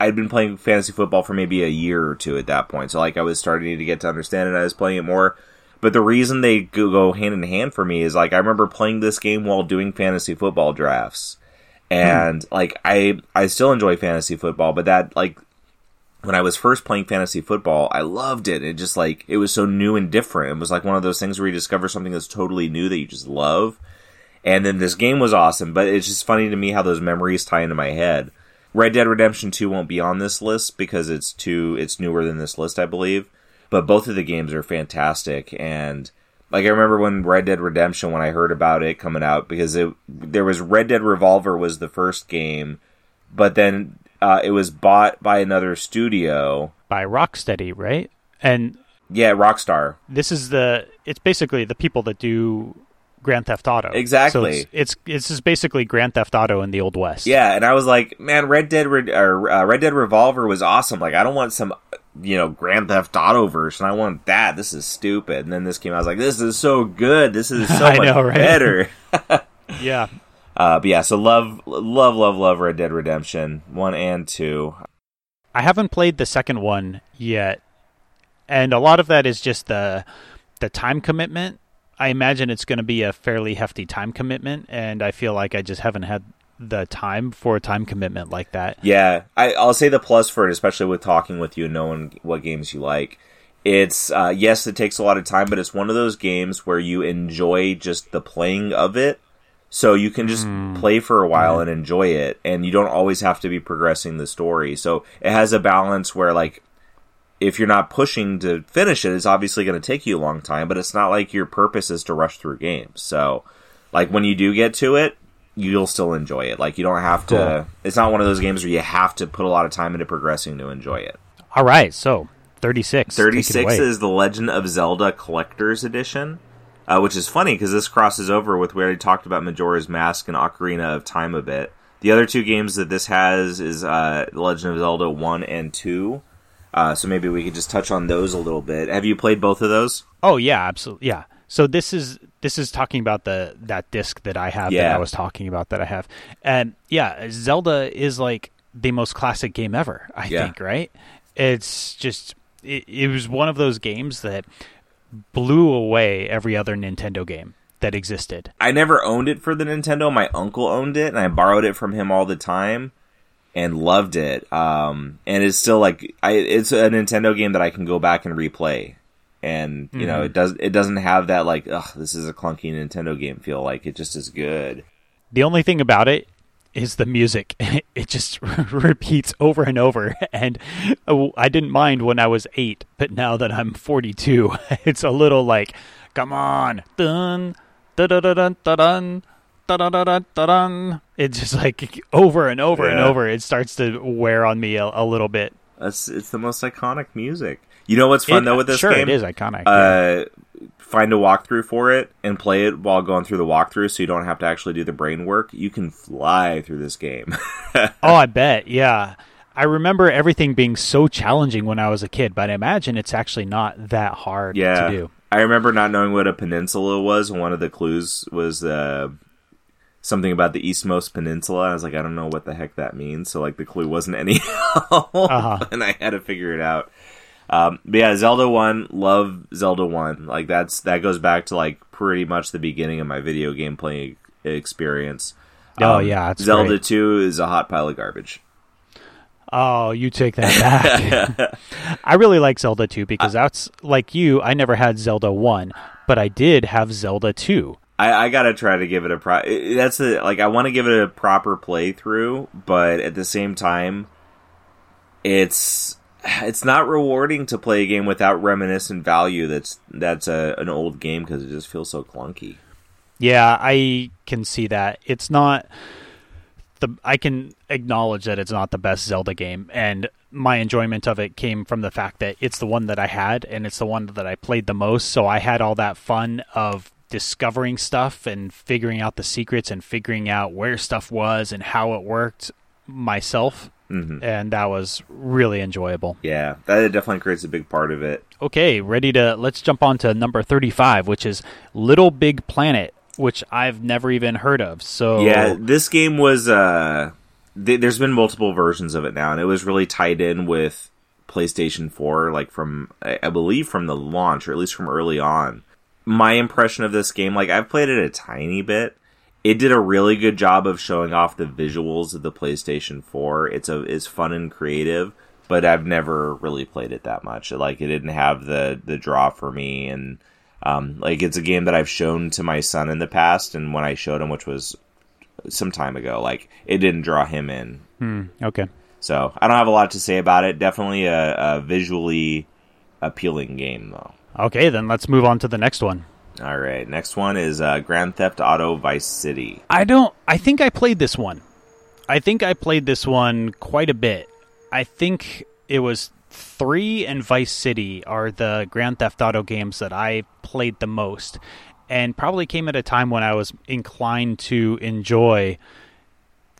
I'd been playing fantasy football for maybe a year or two at that point, so like I was starting to get to understand it. I was playing it more. But the reason they go hand in hand for me is like I remember playing this game while doing fantasy football drafts, and hmm. like I I still enjoy fantasy football, but that like when I was first playing fantasy football, I loved it. It just like it was so new and different. It was like one of those things where you discover something that's totally new that you just love. And then this game was awesome, but it's just funny to me how those memories tie into my head. Red Dead Redemption 2 won't be on this list because it's too it's newer than this list, I believe. But both of the games are fantastic and like I remember when Red Dead Redemption when I heard about it coming out because it there was Red Dead Revolver was the first game, but then uh, it was bought by another studio. By Rocksteady, right? And Yeah, Rockstar. this is the it's basically the people that do Grand Theft Auto. Exactly. So it's, it's it's just basically Grand Theft Auto in the old west. Yeah, and I was like, man, Red Dead Red, or, uh, Red Dead Revolver was awesome. Like, I don't want some, you know, Grand Theft Auto version. I want that. This is stupid. And then this came. out. I was like, this is so good. This is so much know, right? better. Yeah. uh, but yeah, so love, love, love, love Red Dead Redemption one and two. I haven't played the second one yet, and a lot of that is just the the time commitment. I imagine it's going to be a fairly hefty time commitment, and I feel like I just haven't had the time for a time commitment like that. Yeah, I, I'll say the plus for it, especially with talking with you and knowing what games you like. It's uh, yes, it takes a lot of time, but it's one of those games where you enjoy just the playing of it. So you can just play for a while and enjoy it, and you don't always have to be progressing the story. So it has a balance where, like, if you're not pushing to finish it, it's obviously going to take you a long time, but it's not like your purpose is to rush through games. So, like, when you do get to it, you'll still enjoy it. Like, you don't have to, it's not one of those games where you have to put a lot of time into progressing to enjoy it. All right, so thirty six. 36 is The Legend of Zelda Collector's Edition, uh, which is funny because this crosses over with we already talked about Majora's Mask and Ocarina of Time a bit. The other two games that this has is uh, Legend of Zelda 1 and 2. Uh, so maybe we could just touch on those a little bit. Have you played both of those? Oh yeah, absolutely. Yeah. So this is this is talking about the that disc that I have Yeah. that I was talking about that I have, and yeah, Zelda is like the most classic game ever. I Yeah. think right. It's just it, it was one of those games that blew away every other Nintendo game that existed. I never owned it for the Nintendo. My uncle owned it, and I borrowed it from him all the time, and loved it. Um, and it's still like I, it's a Nintendo game that I can go back and replay. And you know, mm-hmm. it does it doesn't have that like, ugh, this is a clunky Nintendo game feel. Like it just is good. The only thing about it is the music. It just repeats over and over. And oh, I didn't mind when I was eight, but now that I'm 42, it's a little like, come on, dun, da da da dun, da dun, da dun, da dun. It's just like over and over and over. It starts to wear on me a, a little bit. That's it's the most iconic music. You know what's fun It- though with this sure, game? it is iconic. yeah. uh, find a walkthrough for it and play it while going through the walkthrough so you don't have to actually do the brain work. You can fly through this game. Oh, I bet. Yeah. I remember everything being so challenging when I was a kid, but I imagine it's actually not that hard yeah. to do. I remember not knowing what a peninsula was. and One of the clues was uh, something about the eastmost peninsula. I was like, I don't know what the heck that means. So like the clue wasn't any help, Uh-huh. and I had to figure it out. Um, but yeah, Zelda One, love Zelda One. Like that's that goes back to like pretty much the beginning of my video game playing experience. Oh, Um, yeah, Zelda great. Two is a hot pile of garbage. Oh, you take that back. I really like Zelda 2 because that's like you, I never had Zelda 1, but I did have Zelda 2. I, I gotta try to give it a pro. That's a like I want to give it a proper playthrough, but at the same time, it's it's not rewarding to play a game without reminiscent value. That's that's a, an old game because it just feels so clunky. Yeah, I can see that. It's not the I can acknowledge that it's not the best Zelda game and my enjoyment of it came from the fact that it's the one that I had and it's the one that I played the most, so I had all that fun of discovering stuff and figuring out the secrets and figuring out where stuff was and how it worked myself. Hmm And that was really enjoyable. Yeah, that definitely creates a big part of it. Okay, ready to let's jump on to number 35, which is Little Big Planet, which I've never even heard of. So Yeah, this game was. uh th- There's been multiple versions of it now, and it was really tied in with PlayStation 4, like from I believe from the launch, or at least from early on. My impression of this game, like I've played it a tiny bit. It did a really good job of showing off the visuals of the PlayStation 4. It's a it's fun and creative, but I've never really played it that much. Like it didn't have the the draw for me, and um, like it's a game that I've shown to my son in the past, and when I showed him, which was some time ago, like it didn't draw him in. Hmm, okay. So I don't have a lot to say about it. Definitely a, a visually appealing game, though. Okay, then let's move on to the next one. All right, next one is uh, Grand Theft Auto Vice City. I don't I think I played this one. I think I played this one quite a bit. I think it was 3 and Vice City are the Grand Theft Auto games that I played the most and probably came at a time when I was inclined to enjoy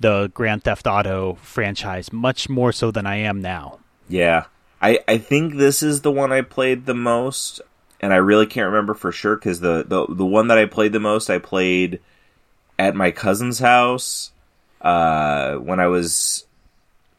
the Grand Theft Auto franchise much more so than I am now. Yeah, I I think this is the one I played the most, and I really can't remember for sure because the, the the one that I played the most I played at my cousin's house uh, when I was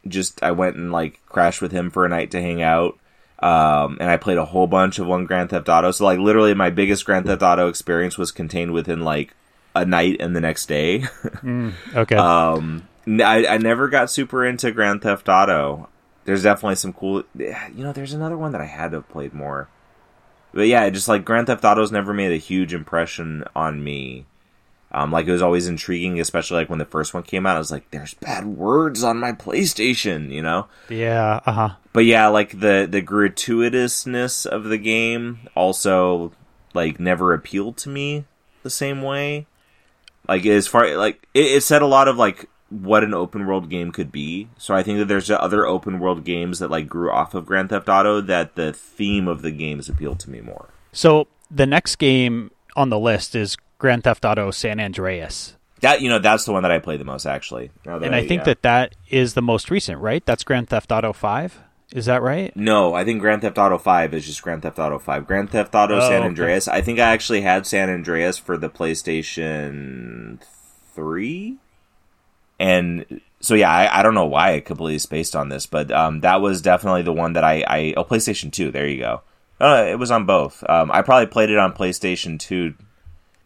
just I went and like crashed with him for a night to hang out. Um, and I played a whole bunch of one Grand Theft Auto. So like literally my biggest Grand Theft Auto experience was contained within like a night and the next day. Okay. Um, I, I never got super into Grand Theft Auto. There's definitely some cool. You know, there's another one that I had to have played more. But yeah, just like Grand Theft Auto's never made a huge impression on me. Um, like it was always intriguing, especially like when the first one came out. I was like, "There's bad words on my PlayStation," you know. yeah, uh-huh. But yeah, like the the gratuitousness of the game also like never appealed to me the same way. Like as far like it, it said a lot of like what an open world game could be. So I think that there's other open world games that like grew off of Grand Theft Auto that the theme of the games appealed to me more. So the next game on the list is Grand Theft Auto San Andreas. That you know that's the one that I played the most actually. And I think yeah. that that is the most recent, right? That's Grand Theft Auto 5. Is that right? No, I think Grand Theft Auto 5 is just Grand Theft Auto 5. Grand Theft Auto Oh, San okay. Andreas. I think I actually had San Andreas for the PlayStation 3. And so yeah, I, I don't know why I completely spaced on this, but um, that was definitely the one that I, I oh PlayStation 2, there you go. Uh, it was on both. Um, I probably played it on PlayStation 2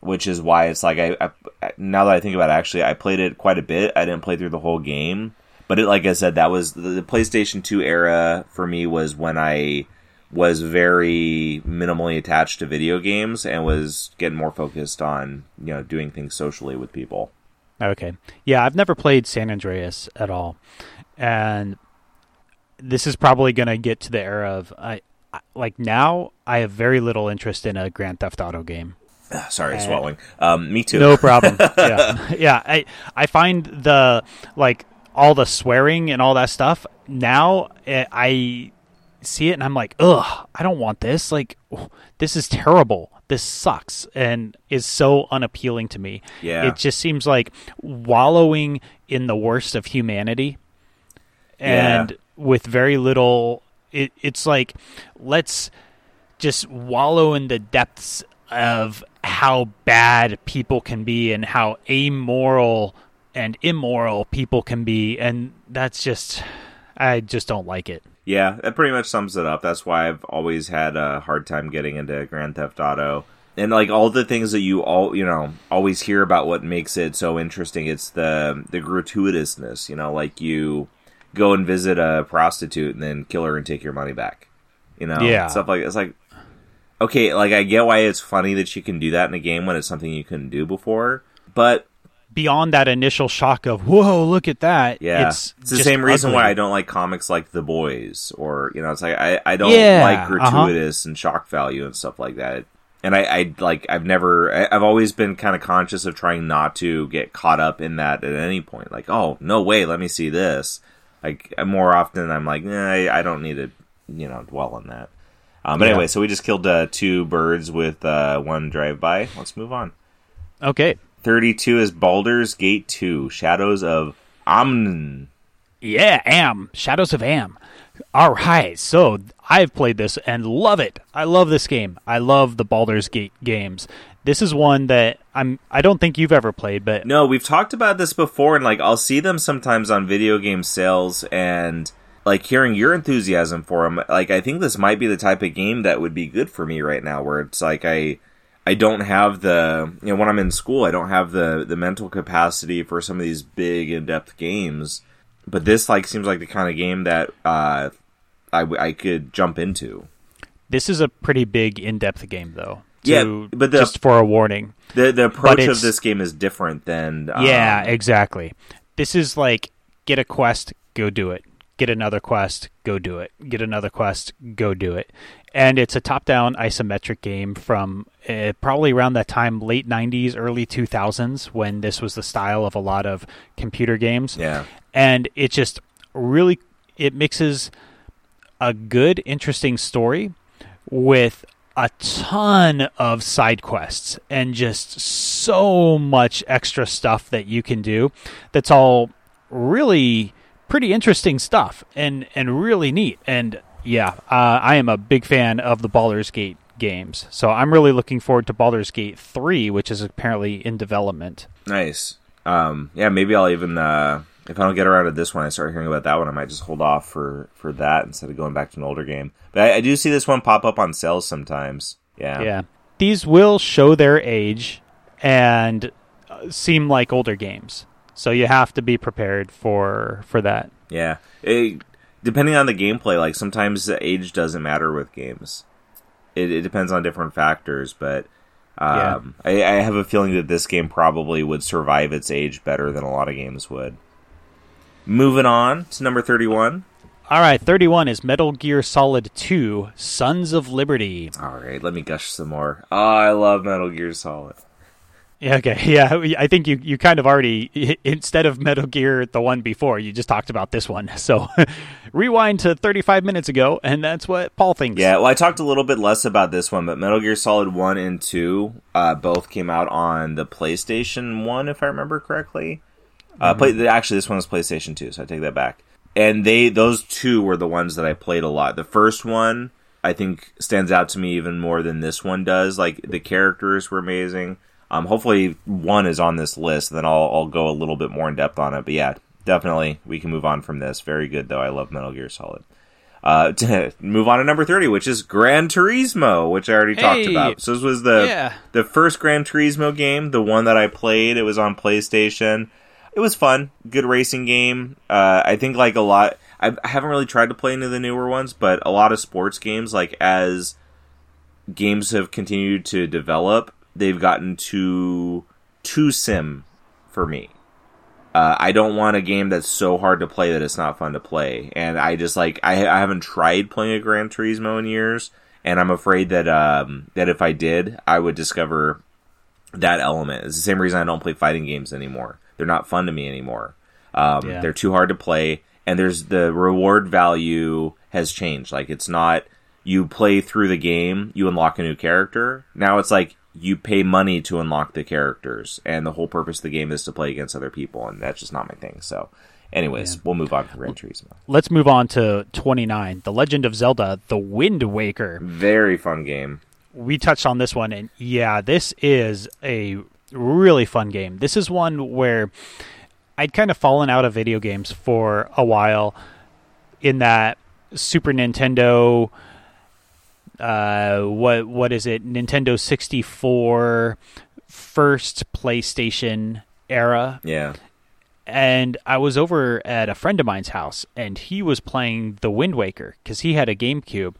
which is why it's like I, I now that I think about it, actually I played it quite a bit. I didn't play through the whole game, but it like I said that was the, the PlayStation 2 era for me was when I was very minimally attached to video games and was getting more focused on, you know, doing things socially with people. Okay. Yeah, I've never played San Andreas at all. And this is probably going to get to the era of I I- like now I have very little interest in a Grand Theft Auto game. Sorry, Uh, swallowing. Um, me too. No problem. yeah. Yeah, I I find the like all the swearing and all that stuff now eh, I see it and I'm like, "Ugh, I don't want this. Like this is terrible. This sucks." And is so unappealing to me. Yeah. It just seems like wallowing in the worst of humanity and Yeah. with very little it, it's like let's just wallow in the depths of how bad people can be and how amoral and immoral people can be and that's just I just don't like it. Yeah, that pretty much sums it up. That's why I've always had a hard time getting into Grand Theft Auto. And like all the things that you all you know always hear about what makes it so interesting, it's the the gratuitousness. You know, like you go and visit a prostitute and then kill her and take your money back. You know, Yeah. stuff like it's like okay, like I get why it's funny that you can do that in a game when it's something you couldn't do before, but Beyond that initial shock of whoa, look at that. Yeah, it's, it's, the same reason why. I don't like comics like The Boys, or you know, it's like I, I don't Yeah, like uh-huh. gratuitous and shock value and stuff like that. And I, I like I've never I, I've always been kind of conscious of trying not to get caught up in that at any point. Like, oh no way, let me see this. Like more often, I'm like, nah, I, I don't need to, you know, dwell on that. Um, but Yeah. anyway, so we just killed uh, two birds with uh, one drive by. Let's move on. Okay. 32 is Baldur's Gate 2, Shadows of Amn. Yeah, Am. Shadows of Am. All right. So I've played this and love it. I love this game. I love the Baldur's Gate games. This is one that I'm I don't think you've ever played, but No, we've talked about this before, and like I'll see them sometimes on video game sales, and like hearing your enthusiasm for them. Like I think this might be the type of game that would be good for me right now, where it's like I I don't have the you know when I'm in school, I don't have the the mental capacity for some of these big in depth games, but this like seems like the kind of game that uh, I I could jump into. this is a pretty big in-depth game though. Yeah, but the- just for a warning. The the approach of this game is different than um, yeah, exactly. This is like get a quest, go do it. Get another quest, go do it. Get another quest, go do it. And it's a top-down isometric game from uh, probably around that time, late '90s, early 2000s, when this was the style of a lot of computer games. yeah. and it just really it mixes a good interesting story with a ton of side quests and just so much extra stuff that you can do that's all really pretty interesting stuff and and really neat and yeah uh, i am a big fan of the Baldur's Gate games so i'm really looking forward to Baldur's Gate 3 which is apparently in development Nice. Um, yeah, maybe I'll even uh, if I don't get around to this one, I start hearing about that one. I might just hold off for for that instead of going back to an older game. But I, I do see this one pop up on sales sometimes. Yeah. Yeah. These will show their age and uh, seem like older games. So you have to be prepared for for that. Yeah. It- depending on the gameplay, like sometimes the age doesn't matter with games. It, it depends on different factors, but um, I, I have a feeling that this game probably would survive its age better than a lot of games would. Moving on to number thirty-one. All right, 31 is Metal Gear Solid 2: Sons of Liberty. All right, let me gush some more. Oh, I love Metal Gear Solid. Yeah, okay. Yeah, I think you you kind of already instead of Metal Gear the one before, you just talked about this one. So rewind to 35 minutes ago and that's what Paul thinks. Yeah, well, I talked a little bit less about this one, but Metal Gear Solid 1 and 2 uh, both came out on the PlayStation 1, if I remember correctly. Uh, play, actually, this one was PlayStation 2, so I take that back. and they those two were the ones that I played a lot. The first one I think stands out to me even more than this one does. Like the characters were amazing. Um, hopefully one is on this list, then I'll I'll go a little bit more in depth on it. But yeah, definitely we can move on from this. Very good though. I love Metal Gear Solid. Uh, to move on to number thirty, which is Gran Turismo, which I already hey, talked about. So this was the yeah. the first Gran Turismo game, the one that I played. It was on PlayStation. It was fun, good racing game. Uh, I think like a lot. I, I haven't really tried to play any of the newer ones, but a lot of sports games, like as games have continued to develop, they've gotten too too sim for me. Uh, I don't want a game that's so hard to play that it's not fun to play, and I just like I, I haven't tried playing a Gran Turismo in years, and I'm afraid that um, that if I did, I would discover that element. It's the same reason I don't play fighting games anymore. They're not fun to me anymore. Um, yeah. They're too hard to play and there's the reward value has changed. Like it's not you play through the game, you unlock a new character. Now it's like you pay money to unlock the characters, and the whole purpose of the game is to play against other people, and that's just not my thing. So, anyways, yeah. we'll move on from Gran Turismo. Let's move on to 29, The Legend of Zelda: The Wind Waker. Very fun game. We touched on this one, and yeah, this is a really fun game. This is one where I'd kind of fallen out of video games for a while in that Super Nintendo uh, what what is it? Nintendo 64 first PlayStation era. Yeah. And I was over at a friend of mine's house and he was playing The Wind Waker cuz he had a GameCube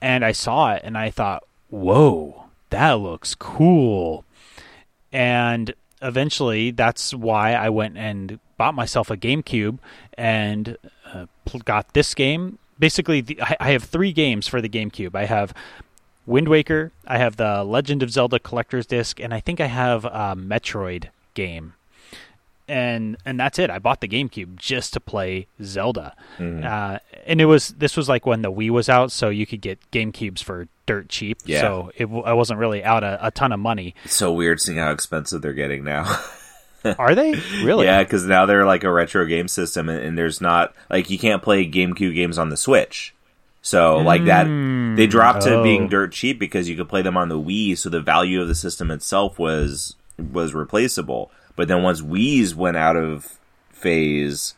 and I saw it and I thought, "Whoa, that looks cool." And eventually that's why I went and bought myself a GameCube and uh, got this game. Basically, the, I, have three games for the GameCube. I have Wind Waker, I have the Legend of Zelda Collector's Disc, and I think I have a Metroid game. And and that's it. I bought the GameCube just to play Zelda, mm-hmm. uh, and it was this was like when the Wii was out, so you could get GameCubes for dirt cheap. Yeah. So it, I wasn't really out a, a ton of money. It's so weird seeing how expensive they're getting now. Are they really? yeah, because now they're like a retro game system, and, and, there's not like you can't play GameCube games on the Switch. So like mm, that, they dropped oh. to being dirt cheap because you could play them on the Wii. So the value of the system itself was was replaceable. But then once Wii's went out of phase,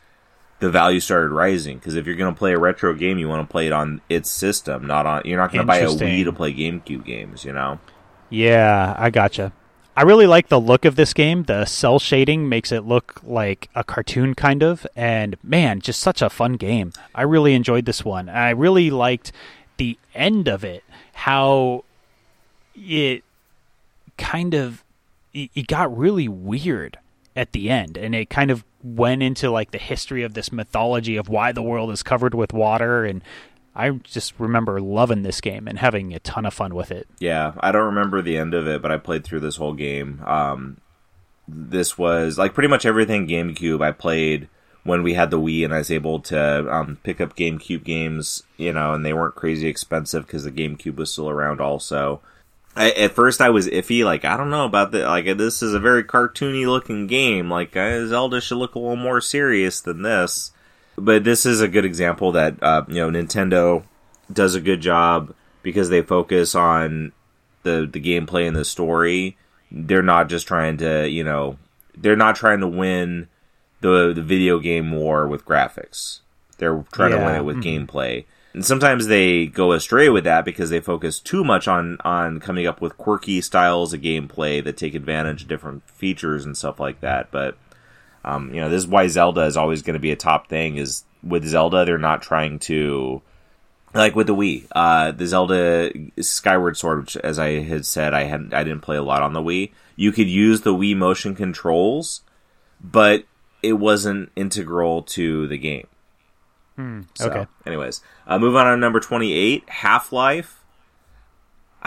the value started rising because if you're going to play a retro game, you want to play it on its system, not on. You're not going to buy a Wii to play GameCube games, you know. Yeah, I gotcha. I really like the look of this game. The cell shading makes it look like a cartoon kind of, and man, just such a fun game. I really enjoyed this one. I really liked the end of it, how it kind of it got really weird at the end, and it kind of went into like the history of this mythology of why the world is covered with water and I just remember loving this game and having a ton of fun with it. Yeah, I don't remember the end of it, but I played through this whole game. Um, this was like pretty much everything GameCube I played when we had the Wii, and I was able to um, pick up GameCube games, you know, and they weren't crazy expensive because the GameCube was still around. Also, I, at first I was iffy, like I don't know about that. Like this is a very cartoony looking game. Like uh, Zelda should look a little more serious than this but this is a good example that uh, you know Nintendo does a good job because they focus on the the gameplay and the story. They're not just trying to you know they're not trying to win the the video game war with graphics. They're trying yeah. to win it with mm-hmm. gameplay. And sometimes they go astray with that because they focus too much on on coming up with quirky styles of gameplay that take advantage of different features and stuff like that. But um, you know, this is why Zelda is always going to be a top thing. Is with Zelda, they're not trying to like with the Wii, uh, the Zelda Skyward Sword, which, as I had said, I hadn't, I didn't play a lot on the Wii. You could use the Wii motion controls, but it wasn't integral to the game. Hmm, so, okay. Anyways, uh, move on to number twenty-eight, Half Life.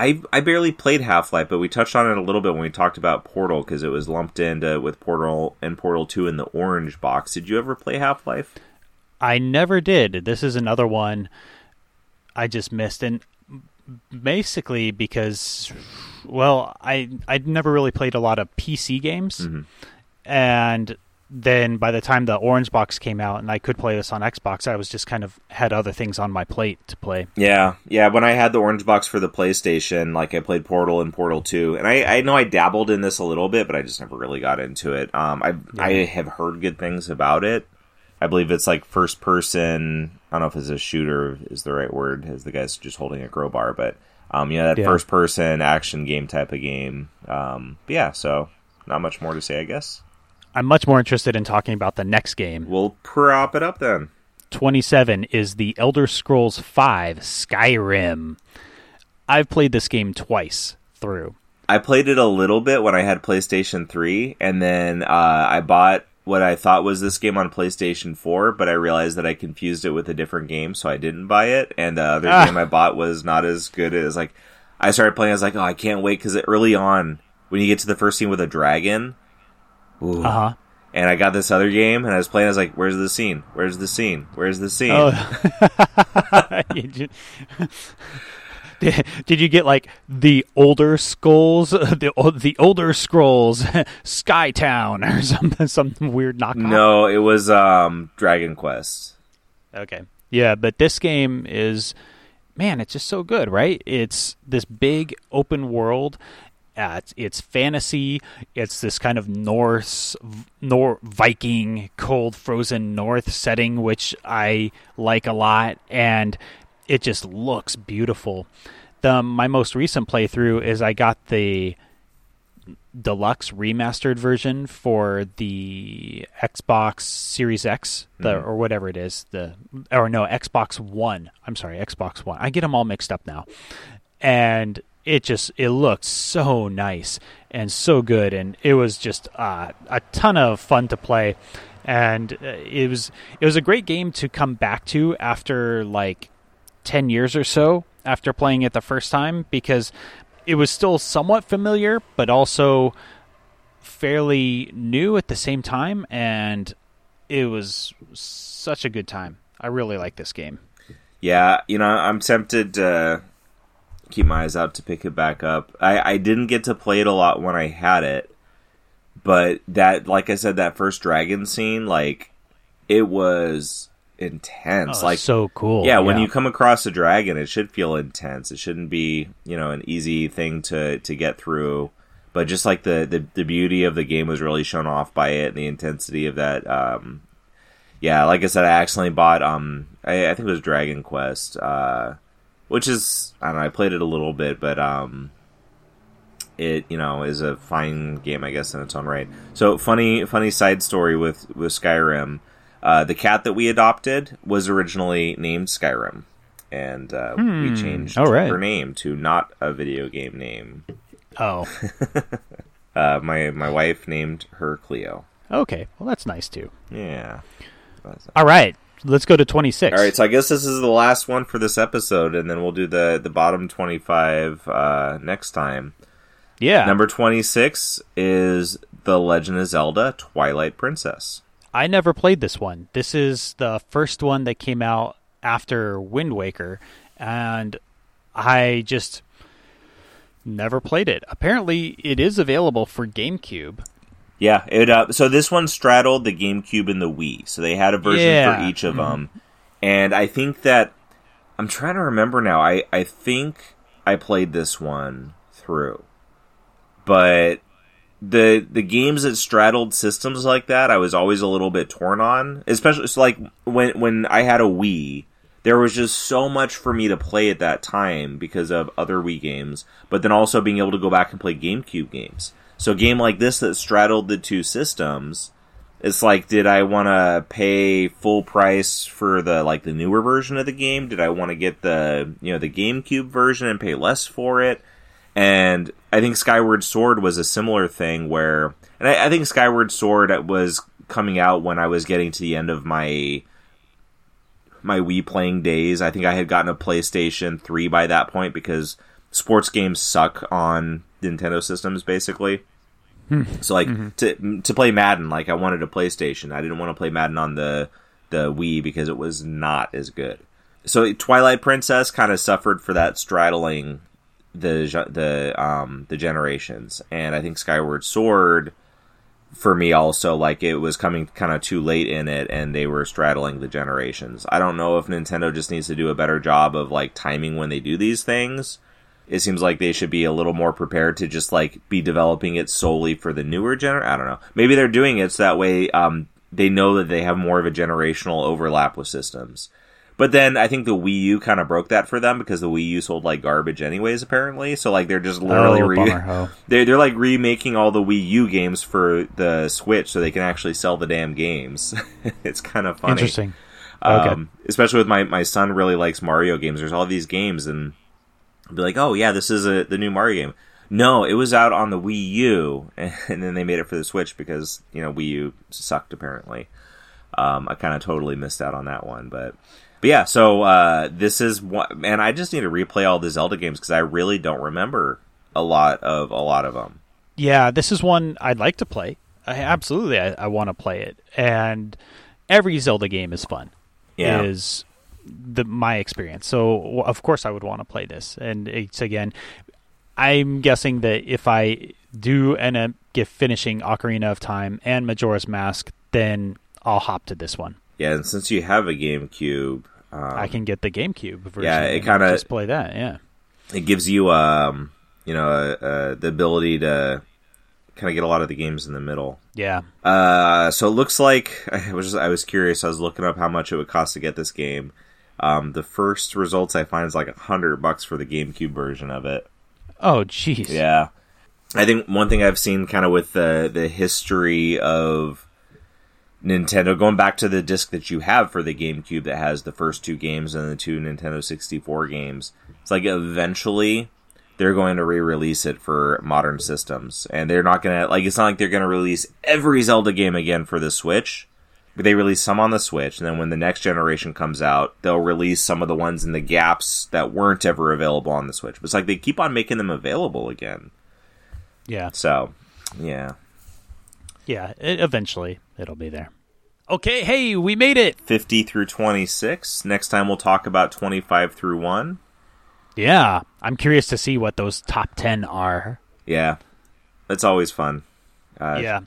I I barely played Half Life, but we touched on it a little bit when we talked about Portal because it was lumped into with Portal and Portal Two in the orange box. Did you ever play Half Life? I never did. This is another one I just missed, and basically because, well, I I never really played a lot of PC games, mm-hmm. and then by the time the orange box came out and I could play this on Xbox, I was just kind of had other things on my plate to play. Yeah, yeah. When I had the orange box for the PlayStation, like I played Portal and Portal Two, and I, I know I dabbled in this a little bit, but I just never really got into it. Um, I yeah. I have heard good things about it. I believe it's like first person. I don't know if it's a shooter is the right word, as the guy's just holding a crowbar, but um, yeah, that yeah. first person action game type of game. Um, but yeah, so not much more to say, I guess. I'm much more interested in talking about the next game. We'll prop it up then. 27 is the Elder Scrolls V Skyrim. I've played this game twice through. I played it a little bit when I had PlayStation 3, and then uh, I bought what I thought was this game on PlayStation 4, but I realized that I confused it with a different game, so I didn't buy it. And the other ah. game I bought was not as good as like I started playing. I was like, oh, I can't wait because early on when you get to the first scene with a dragon, uh huh. And I got this other game, and I was playing. I was like, "Where's the scene? Where's the scene? Where's the scene?" Oh. did, did you get like the older scrolls, the the older scrolls, Skytown, or something, some weird knockoff? No, it was um, Dragon Quest. Okay, yeah, but this game is, man, it's just so good, right? It's this big open world, uh, it's, it's, fantasy. It's this kind of Norse, Nor Viking, cold, frozen North setting, which I like a lot, and it just looks beautiful. The my most recent playthrough is I got the deluxe remastered version for the Xbox Series X, the mm-hmm. or whatever it is, the or no Xbox One. I'm sorry, Xbox One. I get them all mixed up now, and it just it looked so nice and so good, and it was just uh, a ton of fun to play, and uh, it was it was a great game to come back to after like ten years or so after playing it the first time because it was still somewhat familiar, but also fairly new at the same time, and it was such a good time. I really like this game. Yeah, you know, I'm tempted to keep my eyes out to pick it back up. I, I didn't get to play it a lot when I had it, but that, like I said, that first dragon scene, like it was intense. Oh, like so cool. Yeah, when you come across a dragon, it should feel intense. It shouldn't be, you know, an easy thing to to get through. But just like the, the, the beauty of the game was really shown off by it, and the intensity of that. Um, yeah, like I said, I accidentally bought. Um, I, I think it was Dragon Quest. Uh, which is I don't know. I played it a little bit, but um, it you know is a fine game, I guess, in its own right. So funny, funny side story with with Skyrim. Uh, the cat that we adopted was originally named Skyrim, and uh, hmm. we changed right. her name to not a video game name. Oh, uh, my my wife named her Cleo. Okay, well that's nice too. Yeah. All right, let's go to 26. All right, so I guess this is the last one for this episode, and then we'll do the the bottom 25 uh, next time. Yeah. Number 26 is The Legend of Zelda Twilight Princess. I never played this one. This is the first one that came out after Wind Waker, and I just never played it. Apparently, it is available for GameCube. Yeah, it. Uh, so this one straddled the GameCube and the Wii, so they had a version yeah. for each of mm-hmm. them. And I think that I'm trying to remember now. I I think I played this one through, but the the games that straddled systems like that, I was always a little bit torn on. Especially so like when when I had a Wii, there was just so much for me to play at that time because of other Wii games, but then also being able to go back and play GameCube games. So a game like this that straddled the two systems, it's like, did I want to pay full price for the like the newer version of the game? Did I want to get the you know the GameCube version and pay less for it? And I think Skyward Sword was a similar thing where, and I, I think Skyward Sword was coming out when I was getting to the end of my my Wii playing days. I think I had gotten a PlayStation 3 by that point because sports games suck on Nintendo systems basically. Hmm. So like mm-hmm. to to play Madden, like I wanted a PlayStation. I didn't want to play Madden on the the Wii because it was not as good. So Twilight Princess kind of suffered for that straddling the the um the generations, and I think Skyward Sword for me also like it was coming kind of too late in it and they were straddling the generations. I don't know if Nintendo just needs to do a better job of like timing when they do these things. It seems like they should be a little more prepared to just like be developing it solely for the newer gener. I don't know. Maybe they're doing it so that way um, they know that they have more of a generational overlap with systems. But then I think the Wii U kind of broke that for them because the Wii U sold like garbage anyways, apparently. So like they're just literally Oh, re- bummer, they're they're like remaking all the Wii U games for the Switch so they can actually sell the damn games. it's kind of funny. Interesting. Okay. Um, especially with my my son really likes Mario games. There's all these games and Be like, oh yeah, this is a the new Mario game. No, it was out on the Wii U, and then they made it for the Switch because you know Wii U sucked apparently. Um, I kind of totally missed out on that one, but but yeah. So uh, this is what, and I just need to replay all the Zelda games because I really don't remember a lot of a lot of them. Yeah, this is one I'd like to play. I, absolutely, I, I want to play it. And every Zelda game is fun. Yeah. Is the my experience. So of course I would want to play this. And it's again, I'm guessing that if I do end up get finishing Ocarina of Time and Majora's Mask, then I'll hop to this one. Yeah, and since you have a GameCube, um, I can get the GameCube version. Yeah, it kinda- just play that. Yeah. it gives you um you know uh, uh, the ability to kind of get a lot of the games in the middle. Yeah. Uh, so it looks like I was just, I was curious. I was looking up how much it would cost to get this game. Um, the first results I find is like a hundred bucks for the GameCube version of it. Oh, jeez. Yeah, I think one thing I've seen kind of with the the history of Nintendo going back to the disc that you have for the GameCube that has the first two games and the two Nintendo 64 games. It's like eventually they're going to re-release it for modern systems and they're not going to like it's not like they're going to release every Zelda game again for the Switch. They release some on the Switch and then when the next generation comes out, they'll release some of the ones in the gaps that weren't ever available on the Switch. But it's like they keep on making them available again. Yeah. So, yeah. Yeah. It, eventually it'll be there. Okay. Hey, we made it. 50 through 26. Next time we'll talk about 25 through 1. Yeah, I'm curious to see what those top 10 are. Yeah. It's always fun. Uh, yeah.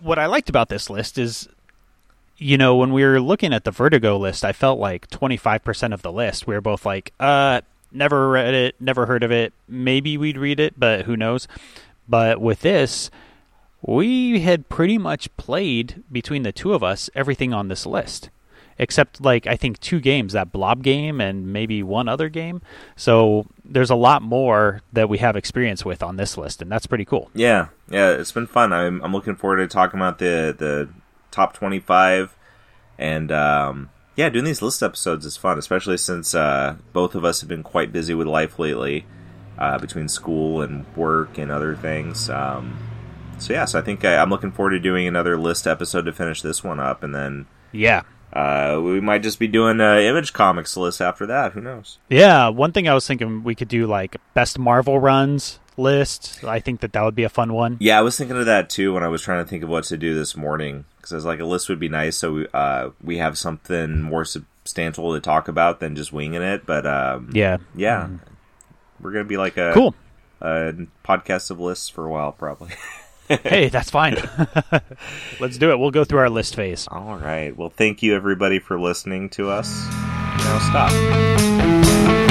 What I liked about this list is, you know, when we were looking at the Vertigo list, I felt like 25% of the list, we were both like, uh, never read it, never heard of it. Maybe we'd read it, but who knows? But with this, we had pretty much played between the two of us everything on this list. Except like I think two games, that blob game and maybe one other game. So there's a lot more that we have experience with on this list, and that's pretty cool. Yeah. Yeah, it's been fun. I'm, I'm looking forward to talking about the, the top 25. And, um, yeah, doing these list episodes is fun, especially since uh, both of us have been quite busy with life lately uh, between school and work and other things. Um, so, yeah, so I think I, I'm looking forward to doing another list episode to finish this one up. And then Yeah. Uh, we might just be doing a image comics list after that. Who knows? Yeah, one thing I was thinking we could do like best Marvel runs list. I think that that would be a fun one. Yeah, I was thinking of that too when I was trying to think of what to do this morning because I was like, a list would be nice, so we uh, we have something more substantial to talk about than just winging it. But um, Yeah. yeah, we're gonna be like a Cool. a podcast of lists for a while, probably. hey, that's fine. Let's do it. We'll go through our list phase. All right. Well, thank you everybody for listening to us. Now stop.